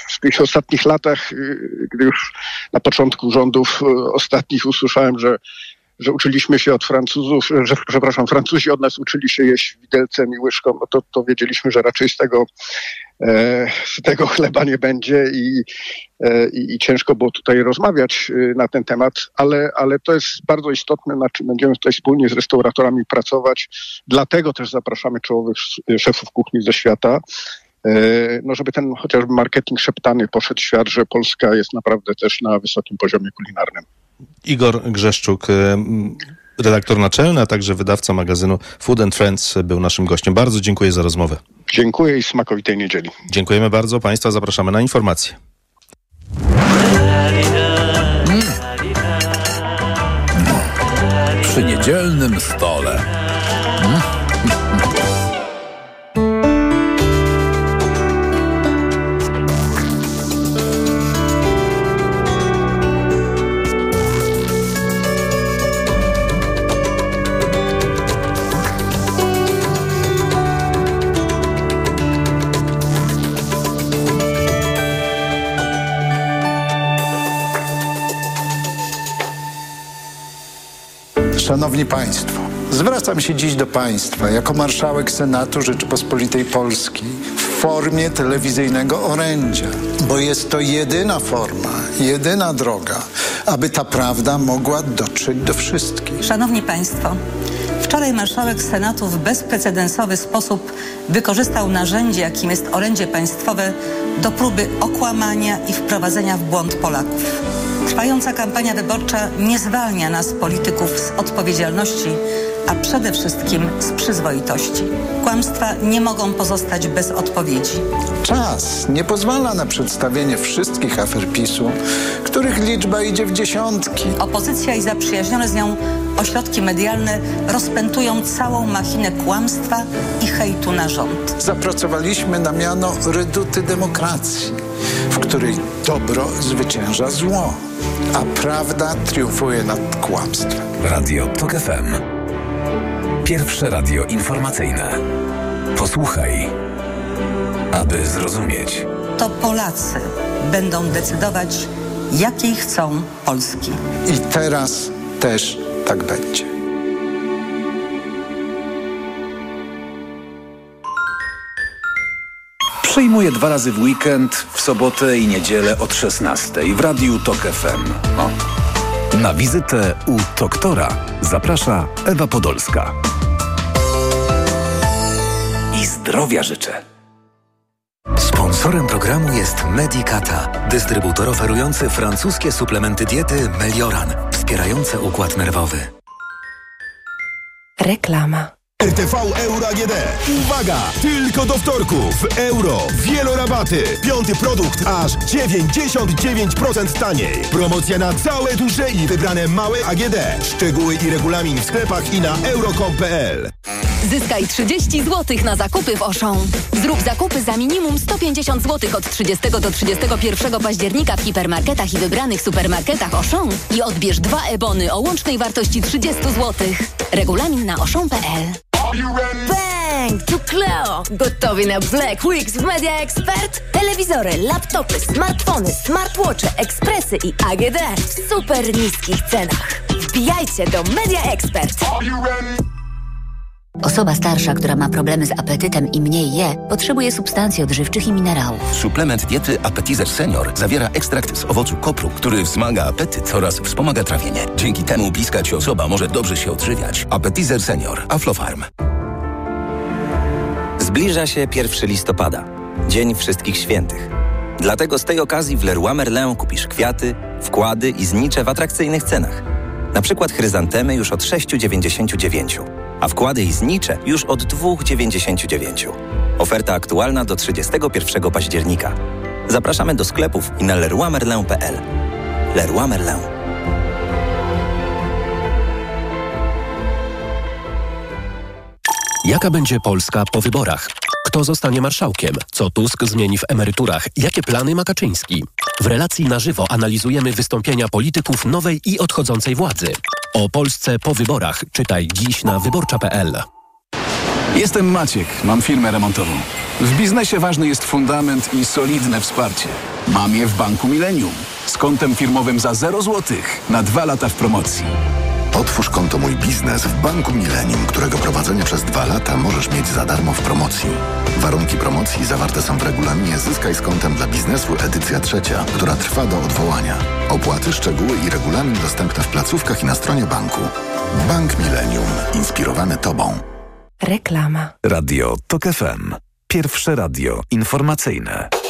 w tych ostatnich latach, y, gdy już na początku rządów y, ostatnich usłyszałem, że że uczyliśmy się od Francuzów, że przepraszam, Francuzi od nas uczyli się jeść widelcem i łyżką, no to, to wiedzieliśmy, że raczej z tego, e, z tego chleba nie będzie i, e, i, ciężko było tutaj rozmawiać na ten temat, ale, ale to jest bardzo istotne, na czym będziemy tutaj wspólnie z restauratorami pracować. Dlatego też zapraszamy czołowych szefów kuchni ze świata, no żeby ten chociażby marketing szeptany poszedł w świat, że Polska jest naprawdę też na wysokim poziomie kulinarnym.
Igor Grzeszczuk, e, redaktor naczelny, a także wydawca magazynu Food and Friends był naszym gościem. Bardzo dziękuję za rozmowę.
Dziękuję i smakowitej niedzieli.
Dziękujemy bardzo. Państwa zapraszamy na informacje.
Mm. Przy niedzielnym stole. Mm.
Szanowni Państwo, zwracam się dziś do Państwa jako marszałek Senatu Rzeczypospolitej Polskiej w formie telewizyjnego orędzia, bo jest to jedyna forma, jedyna droga, aby ta prawda mogła dotrzeć do wszystkich.
Szanowni Państwo, Wczoraj marszałek Senatu w bezprecedensowy sposób wykorzystał narzędzie, jakim jest orędzie państwowe, do próby okłamania i wprowadzenia w błąd Polaków. Trwająca kampania wyborcza nie zwalnia nas, polityków, z odpowiedzialności, a przede wszystkim z przyzwoitości. Kłamstwa nie mogą pozostać bez odpowiedzi.
Czas nie pozwala na przedstawienie wszystkich afer PiSu, których liczba idzie w dziesiątki.
Opozycja i zaprzyjaźnione z nią ośrodki medialne rozpętują całą machinę kłamstwa i hejtu na rząd.
Zapracowaliśmy na miano reduty demokracji, w której dobro zwycięża zło, a prawda triumfuje nad kłamstwem.
Radio TOK FM. Pierwsze radio informacyjne. Posłuchaj, aby zrozumieć.
To Polacy będą decydować, jakiej chcą Polski.
I teraz też tak będzie.
Przyjmuję dwa razy w weekend, w sobotę i niedzielę od 16 w Radiu TOK FM. O.
Na wizytę u doktora zaprasza Ewa Podolska.
I zdrowia życzę.
Sponsorem programu jest Medicata, dystrybutor oferujący francuskie suplementy diety Melioran, wspierające układ nerwowy.
Reklama.
RTV Euro AGD. Uwaga! Tylko do wtorku w euro. Wielorabaty. Piąty produkt aż 99% taniej. Promocja na całe duże i wybrane małe AGD. Szczegóły i regulamin w sklepach i na euro.com.pl.
Zyskaj 30 zł na zakupy w Auchan. Zrób zakupy za minimum 150 zł od 30 do 31 października w hipermarketach i wybranych supermarketach Auchan i odbierz dwa ebony o łącznej wartości 30 zł. Regulamin na auchan.pl
Bang! Tu Cleo! Gotowi na Black Weeks w Media Expert? Telewizory, laptopy, smartfony, smartwatche, ekspresy i AGD w super niskich cenach. Wbijajcie do Media Expert!
Osoba starsza, która ma problemy z apetytem i mniej je, potrzebuje substancji odżywczych i minerałów.
Suplement diety Appetizer Senior zawiera ekstrakt z owocu kopru, który wzmaga apetyt oraz wspomaga trawienie. Dzięki temu bliska Ci osoba może dobrze się odżywiać. Appetizer Senior. Aflofarm.
Zbliża się 1 listopada, Dzień Wszystkich Świętych. Dlatego z tej okazji w Leroy Merlin kupisz kwiaty, wkłady i znicze w atrakcyjnych cenach. Na przykład chryzantemy już od 6,99, a wkłady i znicze już od 2,99. Oferta aktualna do 31 października. Zapraszamy do sklepów i na leroymerlin.pl. Leroy Merlin.
Jaka będzie Polska po wyborach? Kto zostanie marszałkiem? Co Tusk zmieni w emeryturach? Jakie plany ma Kaczyński? W relacji na żywo analizujemy wystąpienia polityków nowej i odchodzącej władzy. O Polsce po wyborach czytaj dziś na wyborcza.pl.
Jestem Maciek, mam firmę remontową. W biznesie ważny jest fundament i solidne wsparcie. Mam je w Banku Millennium. Z kontem firmowym za 0 zł na dwa lata w promocji.
Otwórz konto Mój Biznes w Banku Millennium, którego prowadzenie przez dwa lata możesz mieć za darmo w promocji. Warunki promocji zawarte są w regulaminie Zyskaj z kontem dla biznesu edycja trzecia, która trwa do odwołania. Opłaty, szczegóły i regulamin dostępne w placówkach i na stronie banku. Bank Millennium. Inspirowany Tobą.
Reklama.
Radio TOK FM. Pierwsze radio informacyjne.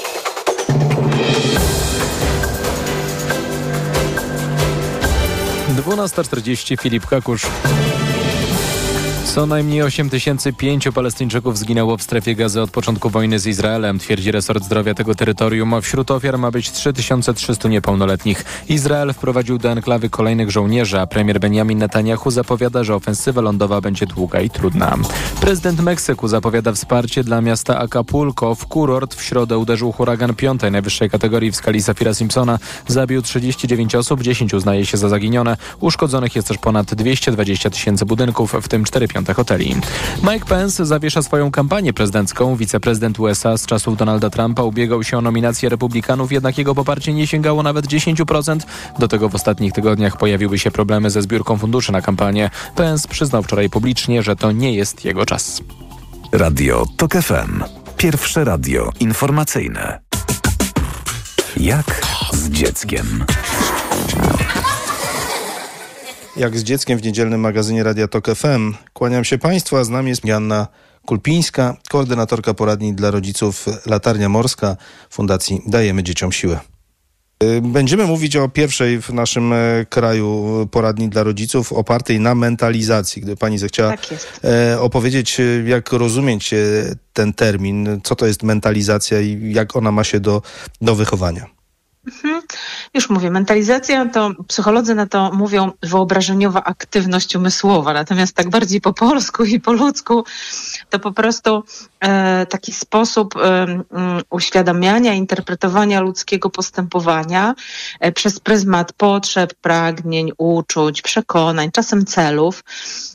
Dwunasta czterdzieści Filip Kakusz. Co najmniej 8005 Palestyńczyków zginęło w strefie gazy od początku wojny z Izraelem, twierdzi resort zdrowia tego terytorium. Wśród ofiar ma być 3300 niepełnoletnich. Izrael wprowadził do enklawy kolejnych żołnierzy, a premier Benjamin Netanyahu zapowiada, że ofensywa lądowa będzie długa i trudna. Prezydent Meksyku zapowiada wsparcie dla miasta Acapulco. W kurort w środę uderzył huragan piątej najwyższej kategorii w skali Safira Simpsona. Zabił 39 osób, 10 uznaje się za zaginione. Uszkodzonych jest też ponad 220 tysięcy budynków, w tym 4 piąte hoteli. Mike Pence zawiesza swoją kampanię prezydencką. Wiceprezydent USA z czasów Donalda Trumpa ubiegał się o nominację republikanów, jednak jego poparcie nie sięgało nawet 10%. Do tego w ostatnich tygodniach pojawiły się problemy ze zbiórką funduszy na kampanię. Pence przyznał wczoraj publicznie, że to nie jest jego czas.
Radio TOK FM. Pierwsze radio informacyjne. Jak z dzieckiem?
Jak z dzieckiem w niedzielnym magazynie Radia Tok FM. Kłaniam się Państwu, a z nami jest Janna Kulpińska, koordynatorka poradni dla rodziców Latarnia Morska Fundacji Dajemy Dzieciom Siłę. Będziemy mówić o pierwszej w naszym kraju poradni dla rodziców opartej na mentalizacji. Gdyby pani zechciała
Tak jest.
opowiedzieć, jak rozumieć ten termin, co to jest mentalizacja i jak ona ma się do, do wychowania.
Mhm. Już mówię, mentalizacja to psycholodzy na to mówią wyobrażeniowa aktywność umysłowa, natomiast tak bardziej po polsku i po ludzku to po prostu e, taki sposób e, uświadamiania, interpretowania ludzkiego postępowania e, przez pryzmat potrzeb, pragnień, uczuć, przekonań, czasem celów.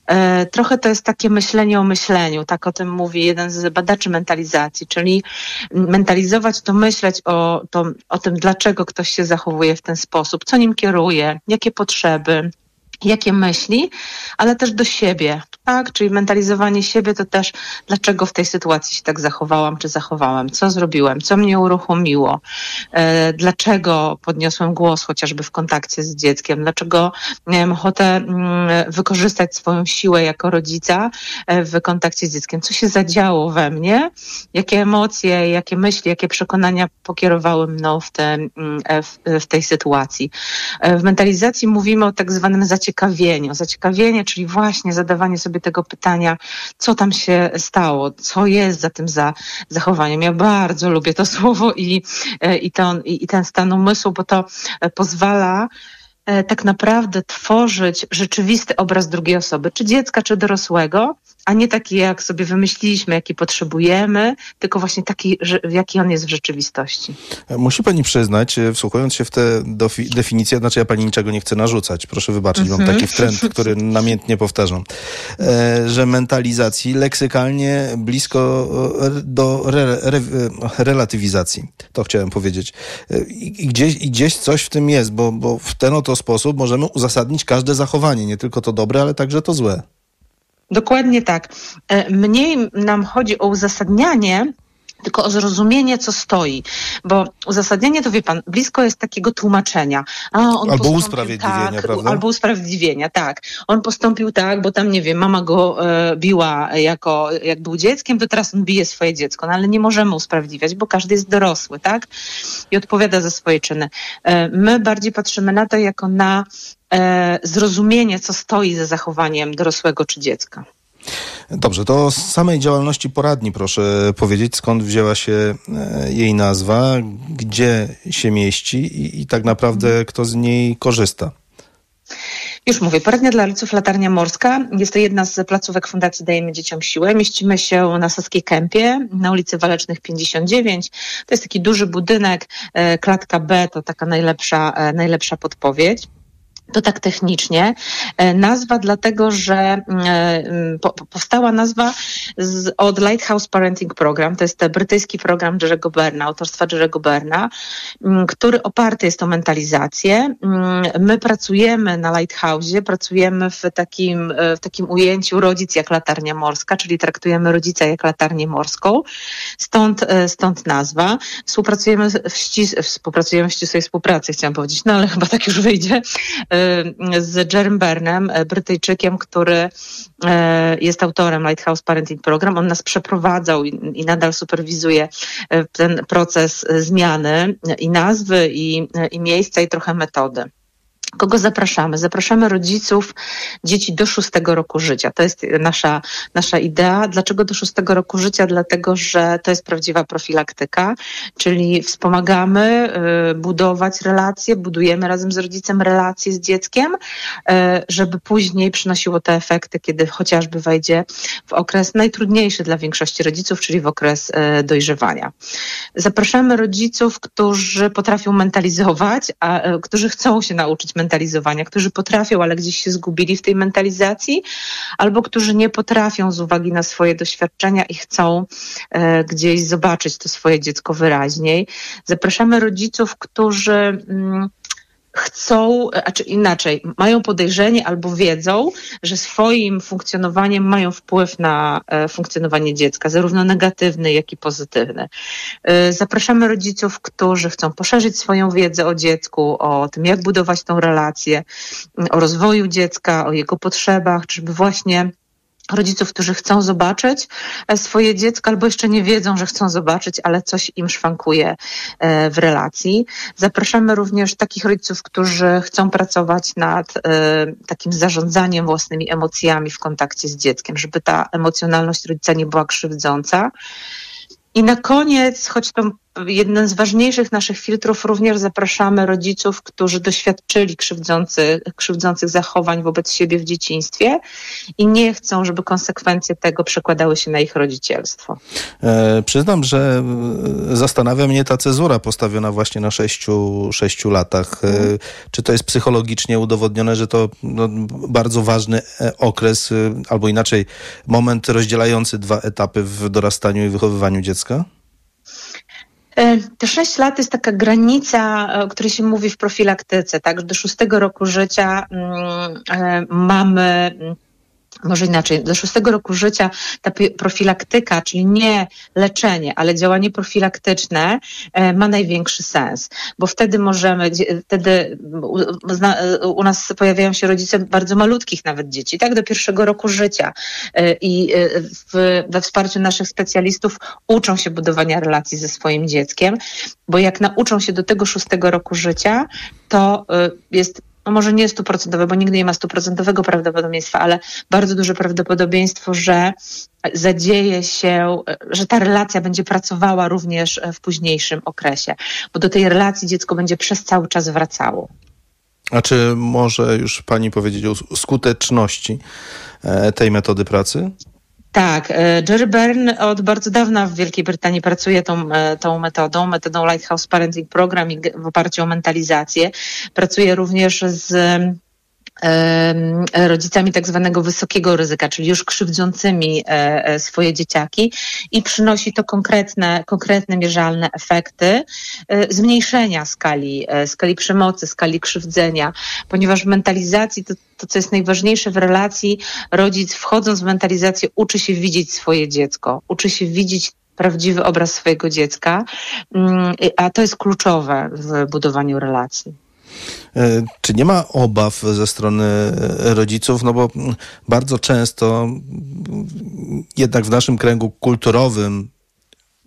E, trochę to jest takie myślenie o myśleniu, tak o tym mówi jeden z badaczy mentalizacji, czyli mentalizować to myśleć o, to, o tym, dlaczego ktoś się zachowuje w ten sposób, co nim kieruje, jakie potrzeby, jakie myśli, ale też do siebie, tak? Czyli mentalizowanie siebie to też, dlaczego w tej sytuacji się tak zachowałam, czy zachowałem, co zrobiłem, co mnie uruchomiło, e, dlaczego podniosłem głos chociażby w kontakcie z dzieckiem, dlaczego miałem ochotę mm, wykorzystać swoją siłę jako rodzica e, w kontakcie z dzieckiem, co się zadziało we mnie, jakie emocje, jakie myśli, jakie przekonania pokierowały mną w, te, mm, w, w tej sytuacji. E, W mentalizacji mówimy o tak zwanym zaciekawieniu. Zaciekawienie, czyli właśnie zadawanie sobie tego pytania, co tam się stało, co jest za tym za zachowaniem. Ja bardzo lubię to słowo i, e, i, to, i, i ten stan umysłu, bo to e, pozwala e, tak naprawdę tworzyć rzeczywisty obraz drugiej osoby, czy dziecka, czy dorosłego, a nie taki, jak sobie wymyśliliśmy, jaki potrzebujemy, tylko właśnie taki, jaki on jest w rzeczywistości.
Musi pani przyznać, e, wsłuchując się w te definicje, znaczy ja pani niczego nie chcę narzucać, proszę wybaczyć, mam
Mhm.
taki trend, który namiętnie powtarzam, e, że mentalizacji leksykalnie blisko e, do re, re, relatywizacji. To chciałem powiedzieć. I, i, gdzieś, I gdzieś coś w tym jest, bo, bo w ten oto sposób możemy uzasadnić każde zachowanie, nie tylko to dobre, ale także to złe.
Dokładnie tak. E, Mniej nam chodzi o uzasadnianie, tylko o zrozumienie, co stoi. Bo uzasadnienie to wie pan, blisko jest takiego tłumaczenia. A, on
Albo usprawiedliwienia,
tak,
prawda?
Albo usprawiedliwienia, tak. On postąpił tak, bo tam, nie wiem, mama go e, biła jako, jak był dzieckiem, to teraz on bije swoje dziecko. No ale nie możemy usprawiedliwiać, bo każdy jest dorosły, tak? I odpowiada za swoje czyny. E, my bardziej patrzymy na to jako na zrozumienie, co stoi za zachowaniem dorosłego czy dziecka.
Dobrze, to z samej działalności poradni proszę powiedzieć, skąd wzięła się e, jej nazwa, gdzie się mieści i, i tak naprawdę kto z niej korzysta.
Już mówię, poradnia dla rodziców Latarnia Morska. Jest to jedna z placówek Fundacji Dajemy Dzieciom Siłę. Mieścimy się na Saskiej Kępie, na ulicy Walecznych 59. To jest taki duży budynek, e, klatka B to taka najlepsza, e, najlepsza podpowiedź. To tak technicznie. E, Nazwa dlatego, że e, po, powstała nazwa z, od Lighthouse Parenting Program. To jest brytyjski program Jerry'ego Berna, autorstwa Jerry'ego Berna, który oparty jest o mentalizację. My pracujemy na Lighthouse'ie, pracujemy w takim, e, w takim ujęciu rodzic jak latarnia morska, czyli traktujemy rodzica jak latarnię morską. Stąd, stąd nazwa. Współpracujemy w, ścis, współpracujemy w ścisłej współpracy, chciałam powiedzieć, no ale chyba tak już wyjdzie z Jerem Bernem, e, Brytyjczykiem, który e, jest autorem Lighthouse Parenting Program. On nas przeprowadzał i, nadal superwizuje ten proces zmiany i nazwy, i, i miejsca, i trochę metody. Kogo zapraszamy? Zapraszamy rodziców dzieci do szóstego roku życia. To jest nasza, nasza idea. Dlaczego do szóstego roku życia? Dlatego, że to jest prawdziwa profilaktyka, czyli wspomagamy y, budować relacje, budujemy razem z rodzicem relacje z dzieckiem, y, żeby później przynosiło te efekty, kiedy chociażby wejdzie w okres najtrudniejszy dla większości rodziców, czyli w okres y, dojrzewania. Zapraszamy rodziców, którzy potrafią mentalizować, a, y, którzy chcą się nauczyć mentalizowania, którzy potrafią, ale gdzieś się zgubili w tej mentalizacji, albo którzy nie potrafią z uwagi na swoje doświadczenia i chcą e, gdzieś zobaczyć to swoje dziecko wyraźniej. Zapraszamy rodziców, którzy. Mm, chcą, a czy inaczej, mają podejrzenie albo wiedzą, że swoim funkcjonowaniem mają wpływ na e, funkcjonowanie dziecka, zarówno negatywny, jak i pozytywny. E, Zapraszamy rodziców, którzy chcą poszerzyć swoją wiedzę o dziecku, o tym, jak budować tą relację, o rozwoju dziecka, o jego potrzebach, żeby właśnie rodziców, którzy chcą zobaczyć e, swoje dziecko albo jeszcze nie wiedzą, że chcą zobaczyć, ale coś im szwankuje e, w relacji. Zapraszamy również takich rodziców, którzy chcą pracować nad e, takim zarządzaniem własnymi emocjami w kontakcie z dzieckiem, żeby ta emocjonalność rodzica nie była krzywdząca. I na koniec, choć to jeden z ważniejszych naszych filtrów, również zapraszamy rodziców, którzy doświadczyli krzywdzący, krzywdzących zachowań wobec siebie w dzieciństwie i nie chcą, żeby konsekwencje tego przekładały się na ich rodzicielstwo.
E, przyznam, że e, zastanawia mnie ta cezura postawiona właśnie na sześciu, sześciu latach. E, Czy to jest psychologicznie udowodnione, że to no, bardzo ważny e, okres, e, albo inaczej, moment rozdzielający dwa etapy w dorastaniu i wychowywaniu dziecka?
E, Te 6 lat jest taka granica, e, o której się mówi w profilaktyce, tak? Do szóstego roku życia mm, e, mamy. Może inaczej, do szóstego roku życia ta profilaktyka, czyli nie leczenie, ale działanie profilaktyczne e, ma największy sens, bo wtedy możemy, wtedy u, nas pojawiają się rodzice bardzo malutkich nawet dzieci, tak, do pierwszego roku życia. E, i e, w, we wsparciu naszych specjalistów uczą się budowania relacji ze swoim dzieckiem, bo jak nauczą się do tego szóstego roku życia, to jest no może nie stuprocentowe, bo nigdy nie ma stuprocentowego prawdopodobieństwa, ale bardzo duże prawdopodobieństwo, że zadzieje się, że ta relacja będzie pracowała również w późniejszym okresie, bo do tej relacji dziecko będzie przez cały czas wracało.
A czy może już pani powiedzieć o skuteczności e, tej metody pracy?
Tak, e, Jerry Byrne od bardzo dawna w Wielkiej Brytanii pracuje tą, e, tą metodą, metodą Lighthouse Parenting Program w oparciu o mentalizację. Pracuje również z rodzicami tak zwanego wysokiego ryzyka, czyli już krzywdzącymi e, e, swoje dzieciaki i przynosi to konkretne, konkretne mierzalne efekty e, zmniejszenia skali, skali przemocy, skali krzywdzenia, ponieważ w mentalizacji to, to, co jest najważniejsze w relacji, rodzic wchodząc w mentalizację uczy się widzieć swoje dziecko, uczy się widzieć prawdziwy obraz swojego dziecka, mm, a to jest kluczowe w budowaniu relacji.
E, czy nie ma obaw ze strony e, rodziców? No bo bardzo często jednak w naszym kręgu kulturowym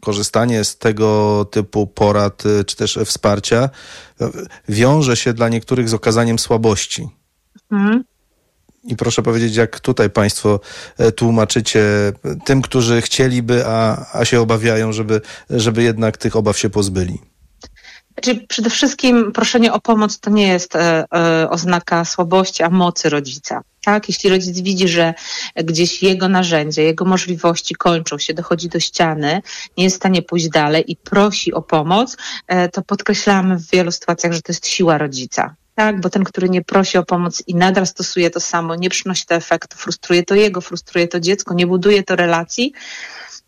korzystanie z tego typu porad e, czy też wsparcia wiąże się dla niektórych z okazaniem słabości. Mhm. I proszę powiedzieć, jak tutaj Państwo tłumaczycie tym, którzy chcieliby, a, a się obawiają, żeby, żeby jednak tych obaw się pozbyli?
Znaczy, przede wszystkim proszenie o pomoc to nie jest e, e, oznaka słabości, a mocy rodzica. Tak? Jeśli rodzic widzi, że gdzieś jego narzędzia, jego możliwości kończą się, dochodzi do ściany, nie jest w stanie pójść dalej i prosi o pomoc, e, to podkreślamy w wielu sytuacjach, że to jest siła rodzica. Tak, bo ten, który nie prosi o pomoc i nadal stosuje to samo, nie przynosi to efektu, frustruje to jego, frustruje to dziecko, nie buduje to relacji,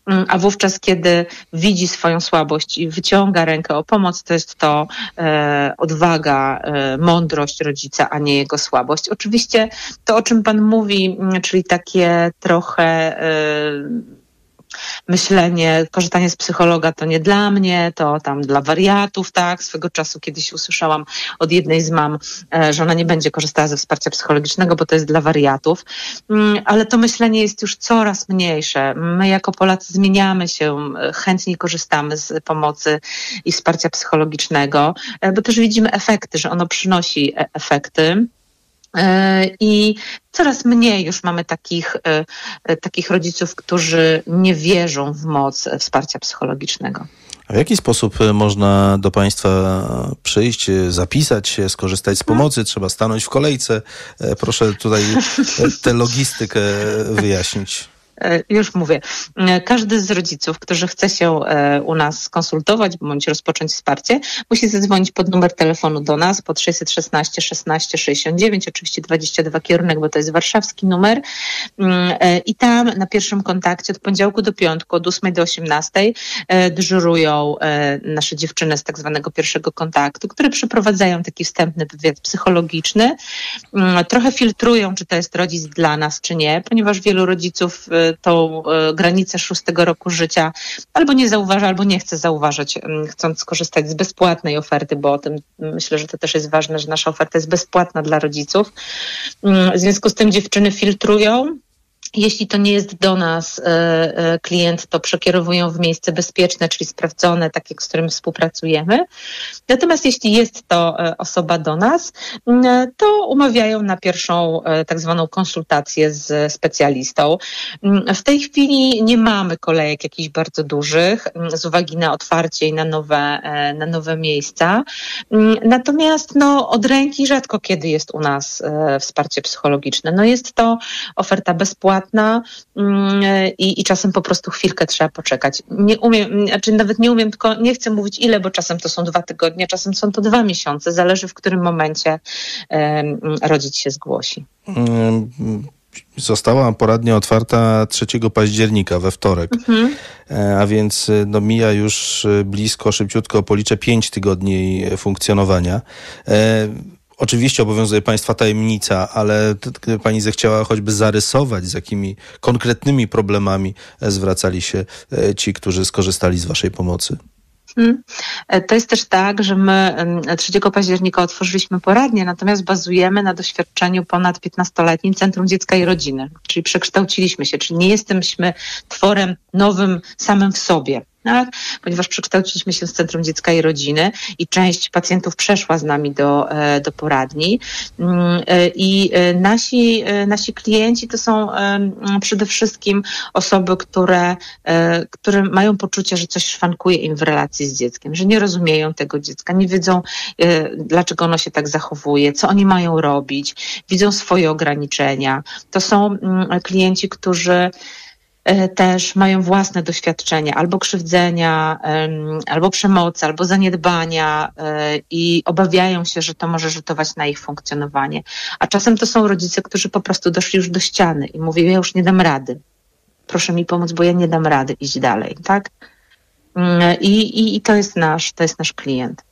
a wówczas, kiedy widzi swoją słabość i wyciąga rękę o pomoc, to jest to e, odwaga, e, mądrość rodzica, a nie jego słabość. Oczywiście to, o czym Pan mówi, mm, czyli takie trochę e, myślenie, korzystanie z psychologa to nie dla mnie, to tam dla wariatów, tak. Swego czasu kiedyś usłyszałam od jednej z mam, e, że ona nie będzie korzystała ze wsparcia psychologicznego, bo to jest dla wariatów. Mm, ale to myślenie jest już coraz mniejsze. My jako Polacy zmieniamy się, e, chętniej korzystamy z pomocy i wsparcia psychologicznego, e, bo też widzimy efekty, że ono przynosi efekty. I coraz mniej już mamy takich, e, e, takich rodziców, którzy nie wierzą w moc wsparcia psychologicznego.
A w jaki sposób e, można do Państwa przyjść, zapisać się, skorzystać z pomocy? Trzeba stanąć w kolejce. Proszę tutaj tę logistykę wyjaśnić.
E, już mówię, e, każdy z rodziców, którzy chce się e, u nas skonsultować bądź rozpocząć wsparcie, musi zadzwonić pod numer telefonu do nas pod 616 16 69, oczywiście 22 kierunek, bo to jest warszawski numer. Mm, I tam na pierwszym kontakcie od poniedziałku do piątku, od 8 do 18 dyżurują nasze dziewczyny z tak zwanego pierwszego kontaktu, które przeprowadzają taki wstępny wywiad psychologiczny. Mm, trochę filtrują, czy to jest rodzic dla nas, czy nie, ponieważ wielu rodziców tą e, granicę szóstego roku życia albo nie zauważa, albo nie chce zauważać, chcąc skorzystać z bezpłatnej oferty, bo o tym myślę, że to też jest ważne, że nasza oferta jest bezpłatna dla rodziców. W związku z tym dziewczyny filtrują jeśli to nie jest do nas e, e, klient, to przekierowują w miejsce bezpieczne, czyli sprawdzone, takie, z którym współpracujemy. Natomiast jeśli jest to e, osoba do nas, to umawiają na pierwszą tak zwaną konsultację z specjalistą. W tej chwili nie mamy kolejek jakichś bardzo dużych z uwagi na otwarcie i na nowe, na nowe miejsca. Natomiast no, od ręki rzadko kiedy jest u nas wsparcie psychologiczne. No, jest to oferta bezpłatna, Mm, i, i czasem po prostu chwilkę trzeba poczekać. Nie umiem, znaczy nawet nie umiem, tylko nie chcę mówić ile, bo czasem to są dwa tygodnie, czasem są to dwa miesiące, zależy w którym momencie rodzic się zgłosi.
Została poradnia otwarta 3 października we wtorek, mhm. E, a więc no, mija już blisko, szybciutko policzę 5 tygodni funkcjonowania. E, Oczywiście obowiązuje Państwa tajemnica, ale gdyby Pani zechciała choćby zarysować, z jakimi konkretnymi problemami zwracali się e, ci, którzy skorzystali z Waszej pomocy. Hmm.
E, to jest też tak, że my 3 października otworzyliśmy poradnię, natomiast bazujemy na doświadczeniu ponad 15-letnim Centrum Dziecka i Rodziny, czyli przekształciliśmy się, czyli nie jesteśmy tworem nowym samym w sobie tak? ponieważ przekształciliśmy się z Centrum Dziecka i Rodziny i część pacjentów przeszła z nami do, e, do poradni. Mm, e, I e, nasi, nasi klienci to są przede wszystkim osoby, które, które mają poczucie, że coś szwankuje im w relacji z dzieckiem, że nie rozumieją tego dziecka, nie wiedzą, dlaczego ono się tak zachowuje, co oni mają robić, widzą swoje ograniczenia. To są klienci, którzy też mają własne doświadczenia albo krzywdzenia, albo przemocy, albo zaniedbania e, i obawiają się, że to może rzutować na ich funkcjonowanie. A czasem to są rodzice, którzy po prostu doszli już do ściany i mówią, ja już nie dam rady. Proszę mi pomóc, bo ja nie dam rady iść dalej, tak? Mm, I, i, i to jest nasz, to jest nasz klient.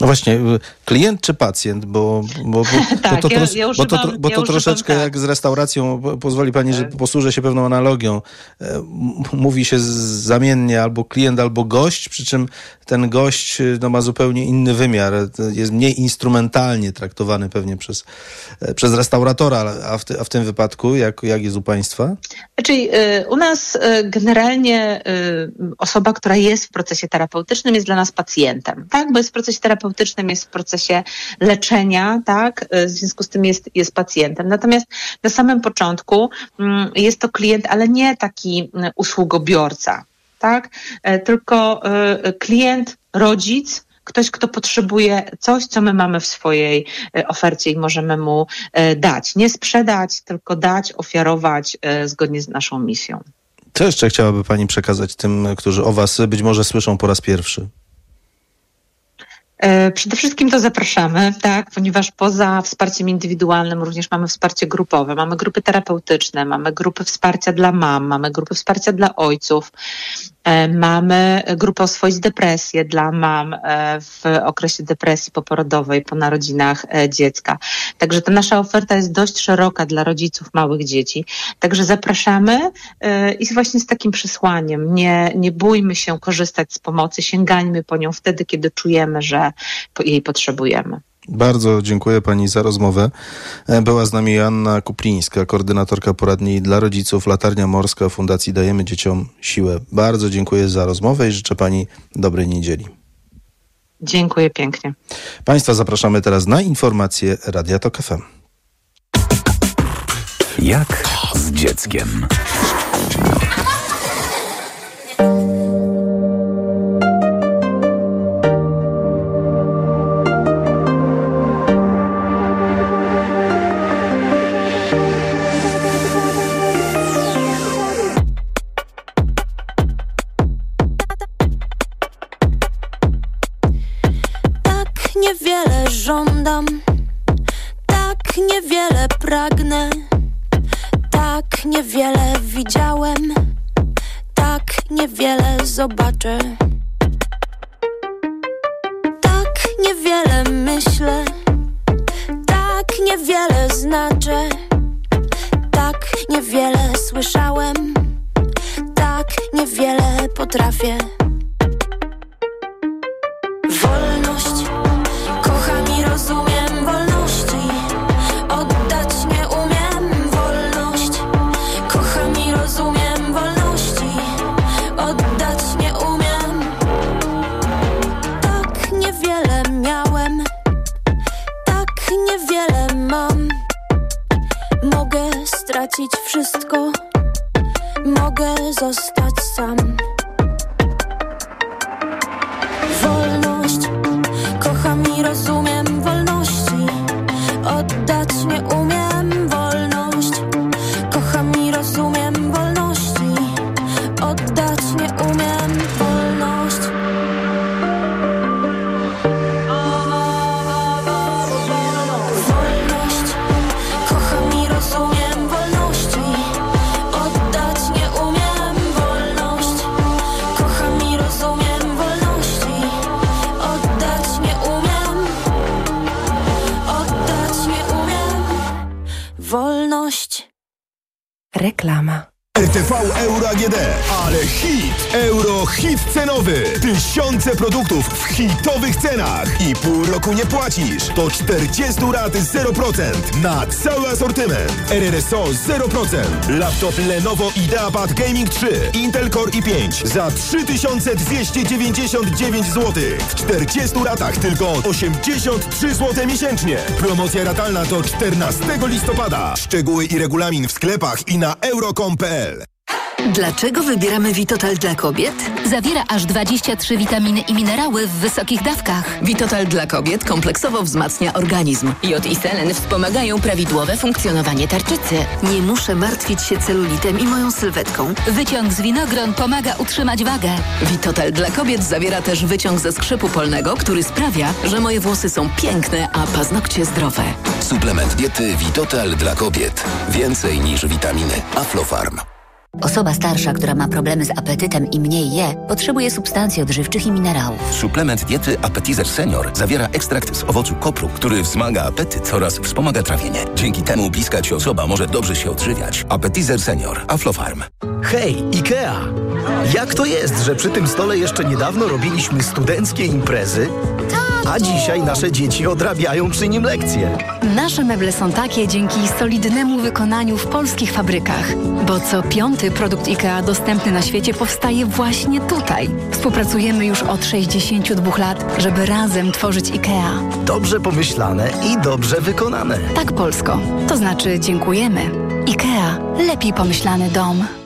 No właśnie, y, klient czy pacjent? Bo, bo, bo,
tak,
bo to,
ja, ja
bo to,
używam,
bo to
ja
troszeczkę
używam,
jak z restauracją, po- pozwoli pani, że
Tak.
posłużę się pewną analogią. E, Mówi się zamiennie albo klient, albo gość, przy czym ten gość y, no, ma zupełnie inny wymiar. Jest mniej instrumentalnie traktowany pewnie przez, e, przez restauratora, a w, ty, a w tym wypadku jak, jak jest u państwa?
Czyli y, u nas y, generalnie y, osoba, która jest w procesie terapeutycznym jest dla nas pacjentem, tak? Bo jest w procesie terapeutycznym, jest w procesie leczenia, tak? Y, W związku z tym jest, jest pacjentem. Natomiast na samym początku mm, jest to klient, ale nie taki y, usługobiorca, tak? E, Tylko y, klient, rodzic, ktoś, kto potrzebuje coś, co my mamy w swojej ofercie i możemy mu dać. Nie sprzedać, tylko dać, ofiarować zgodnie z naszą misją.
Co jeszcze chciałaby pani przekazać tym, którzy o was być może słyszą po raz pierwszy?
E, Przede wszystkim to zapraszamy, tak, ponieważ poza wsparciem indywidualnym również mamy wsparcie grupowe. Mamy grupy terapeutyczne, mamy grupy wsparcia dla mam, mamy grupy wsparcia dla ojców, mamy grupę oswoić depresję dla mam e, w okresie depresji poporodowej po narodzinach e, dziecka. Także ta nasza oferta jest dość szeroka dla rodziców małych dzieci. Także zapraszamy e, i właśnie z takim przesłaniem. Nie, nie bójmy się korzystać z pomocy, sięgajmy po nią wtedy, kiedy czujemy, że jej potrzebujemy.
Bardzo dziękuję pani za rozmowę. E, Była z nami Joanna Kuplińska, koordynatorka poradni dla rodziców Latarnia Morska Fundacji Dajemy Dzieciom Siłę. Bardzo dziękuję za rozmowę i życzę pani dobrej niedzieli.
Dziękuję pięknie.
Państwa zapraszamy teraz na informacje Radia Tok FM.
Jak z dzieckiem?
мне Produktów w hitowych cenach i pół roku nie płacisz. To 40 rat 0% na cały asortyment. RRSO 0%. Laptop Lenovo IdeaPad Gaming 3, Intel Core i5 za 3299 zł. W 40 ratach tylko 83 zł miesięcznie. Promocja ratalna do 14 listopada. Szczegóły i regulamin w sklepach i na euro.com.pl
Dlaczego wybieramy Vitotal dla kobiet?
Zawiera aż 23 witaminy i minerały w wysokich dawkach.
Vitotal dla kobiet kompleksowo wzmacnia organizm.
Jod i selen wspomagają prawidłowe funkcjonowanie tarczycy.
Nie muszę martwić się celulitem i moją sylwetką.
Wyciąg z winogron pomaga utrzymać wagę.
Vitotal dla kobiet zawiera też wyciąg ze skrzypu polnego, który sprawia, że moje włosy są piękne, a paznokcie zdrowe.
Suplement diety Vitotal dla kobiet. Więcej niż witaminy. Aflofarm.
Osoba starsza, która ma problemy z apetytem i mniej je, potrzebuje substancji odżywczych i minerałów.
Suplement diety Appetizer Senior zawiera ekstrakt z owocu kopru, który wzmaga apetyt oraz wspomaga trawienie. Dzięki temu bliska ci osoba może dobrze się odżywiać. Appetizer Senior. Aflofarm.
Hej, IKEA! Jak to jest, że przy tym stole jeszcze niedawno robiliśmy studenckie imprezy, a dzisiaj nasze dzieci odrabiają przy nim lekcje?
Nasze meble są takie dzięki solidnemu wykonaniu w polskich fabrykach, bo co piąty produkt IKEA dostępny na świecie powstaje właśnie tutaj. Współpracujemy już od 62 lat, żeby razem tworzyć IKEA.
Dobrze pomyślane i dobrze wykonane.
Tak, Polsko. To znaczy dziękujemy. IKEA. Lepiej pomyślany dom.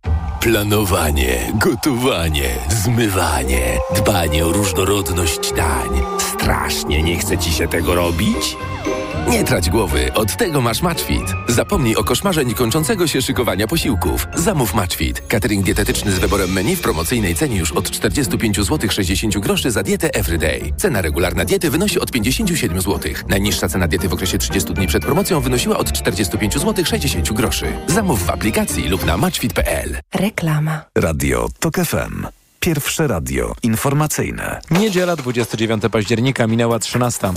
Planowanie, gotowanie, zmywanie, dbanie o różnorodność dań. Strasznie nie chce ci się tego robić? Nie trać głowy, od tego masz Matchfit. Zapomnij o koszmarze niekończącego się szykowania posiłków. Zamów Matchfit. Catering dietetyczny z wyborem menu w promocyjnej cenie już od 45 zł 60 groszy za dietę Everyday. Cena regularna diety wynosi od 57 zł. Najniższa cena diety w okresie 30 dni przed promocją wynosiła od 45 zł 60 groszy. Zamów w aplikacji lub na matchfit.pl.
Reklama.
Radio TOK FM. Pierwsze radio informacyjne.
Niedziela 29 października minęła 13.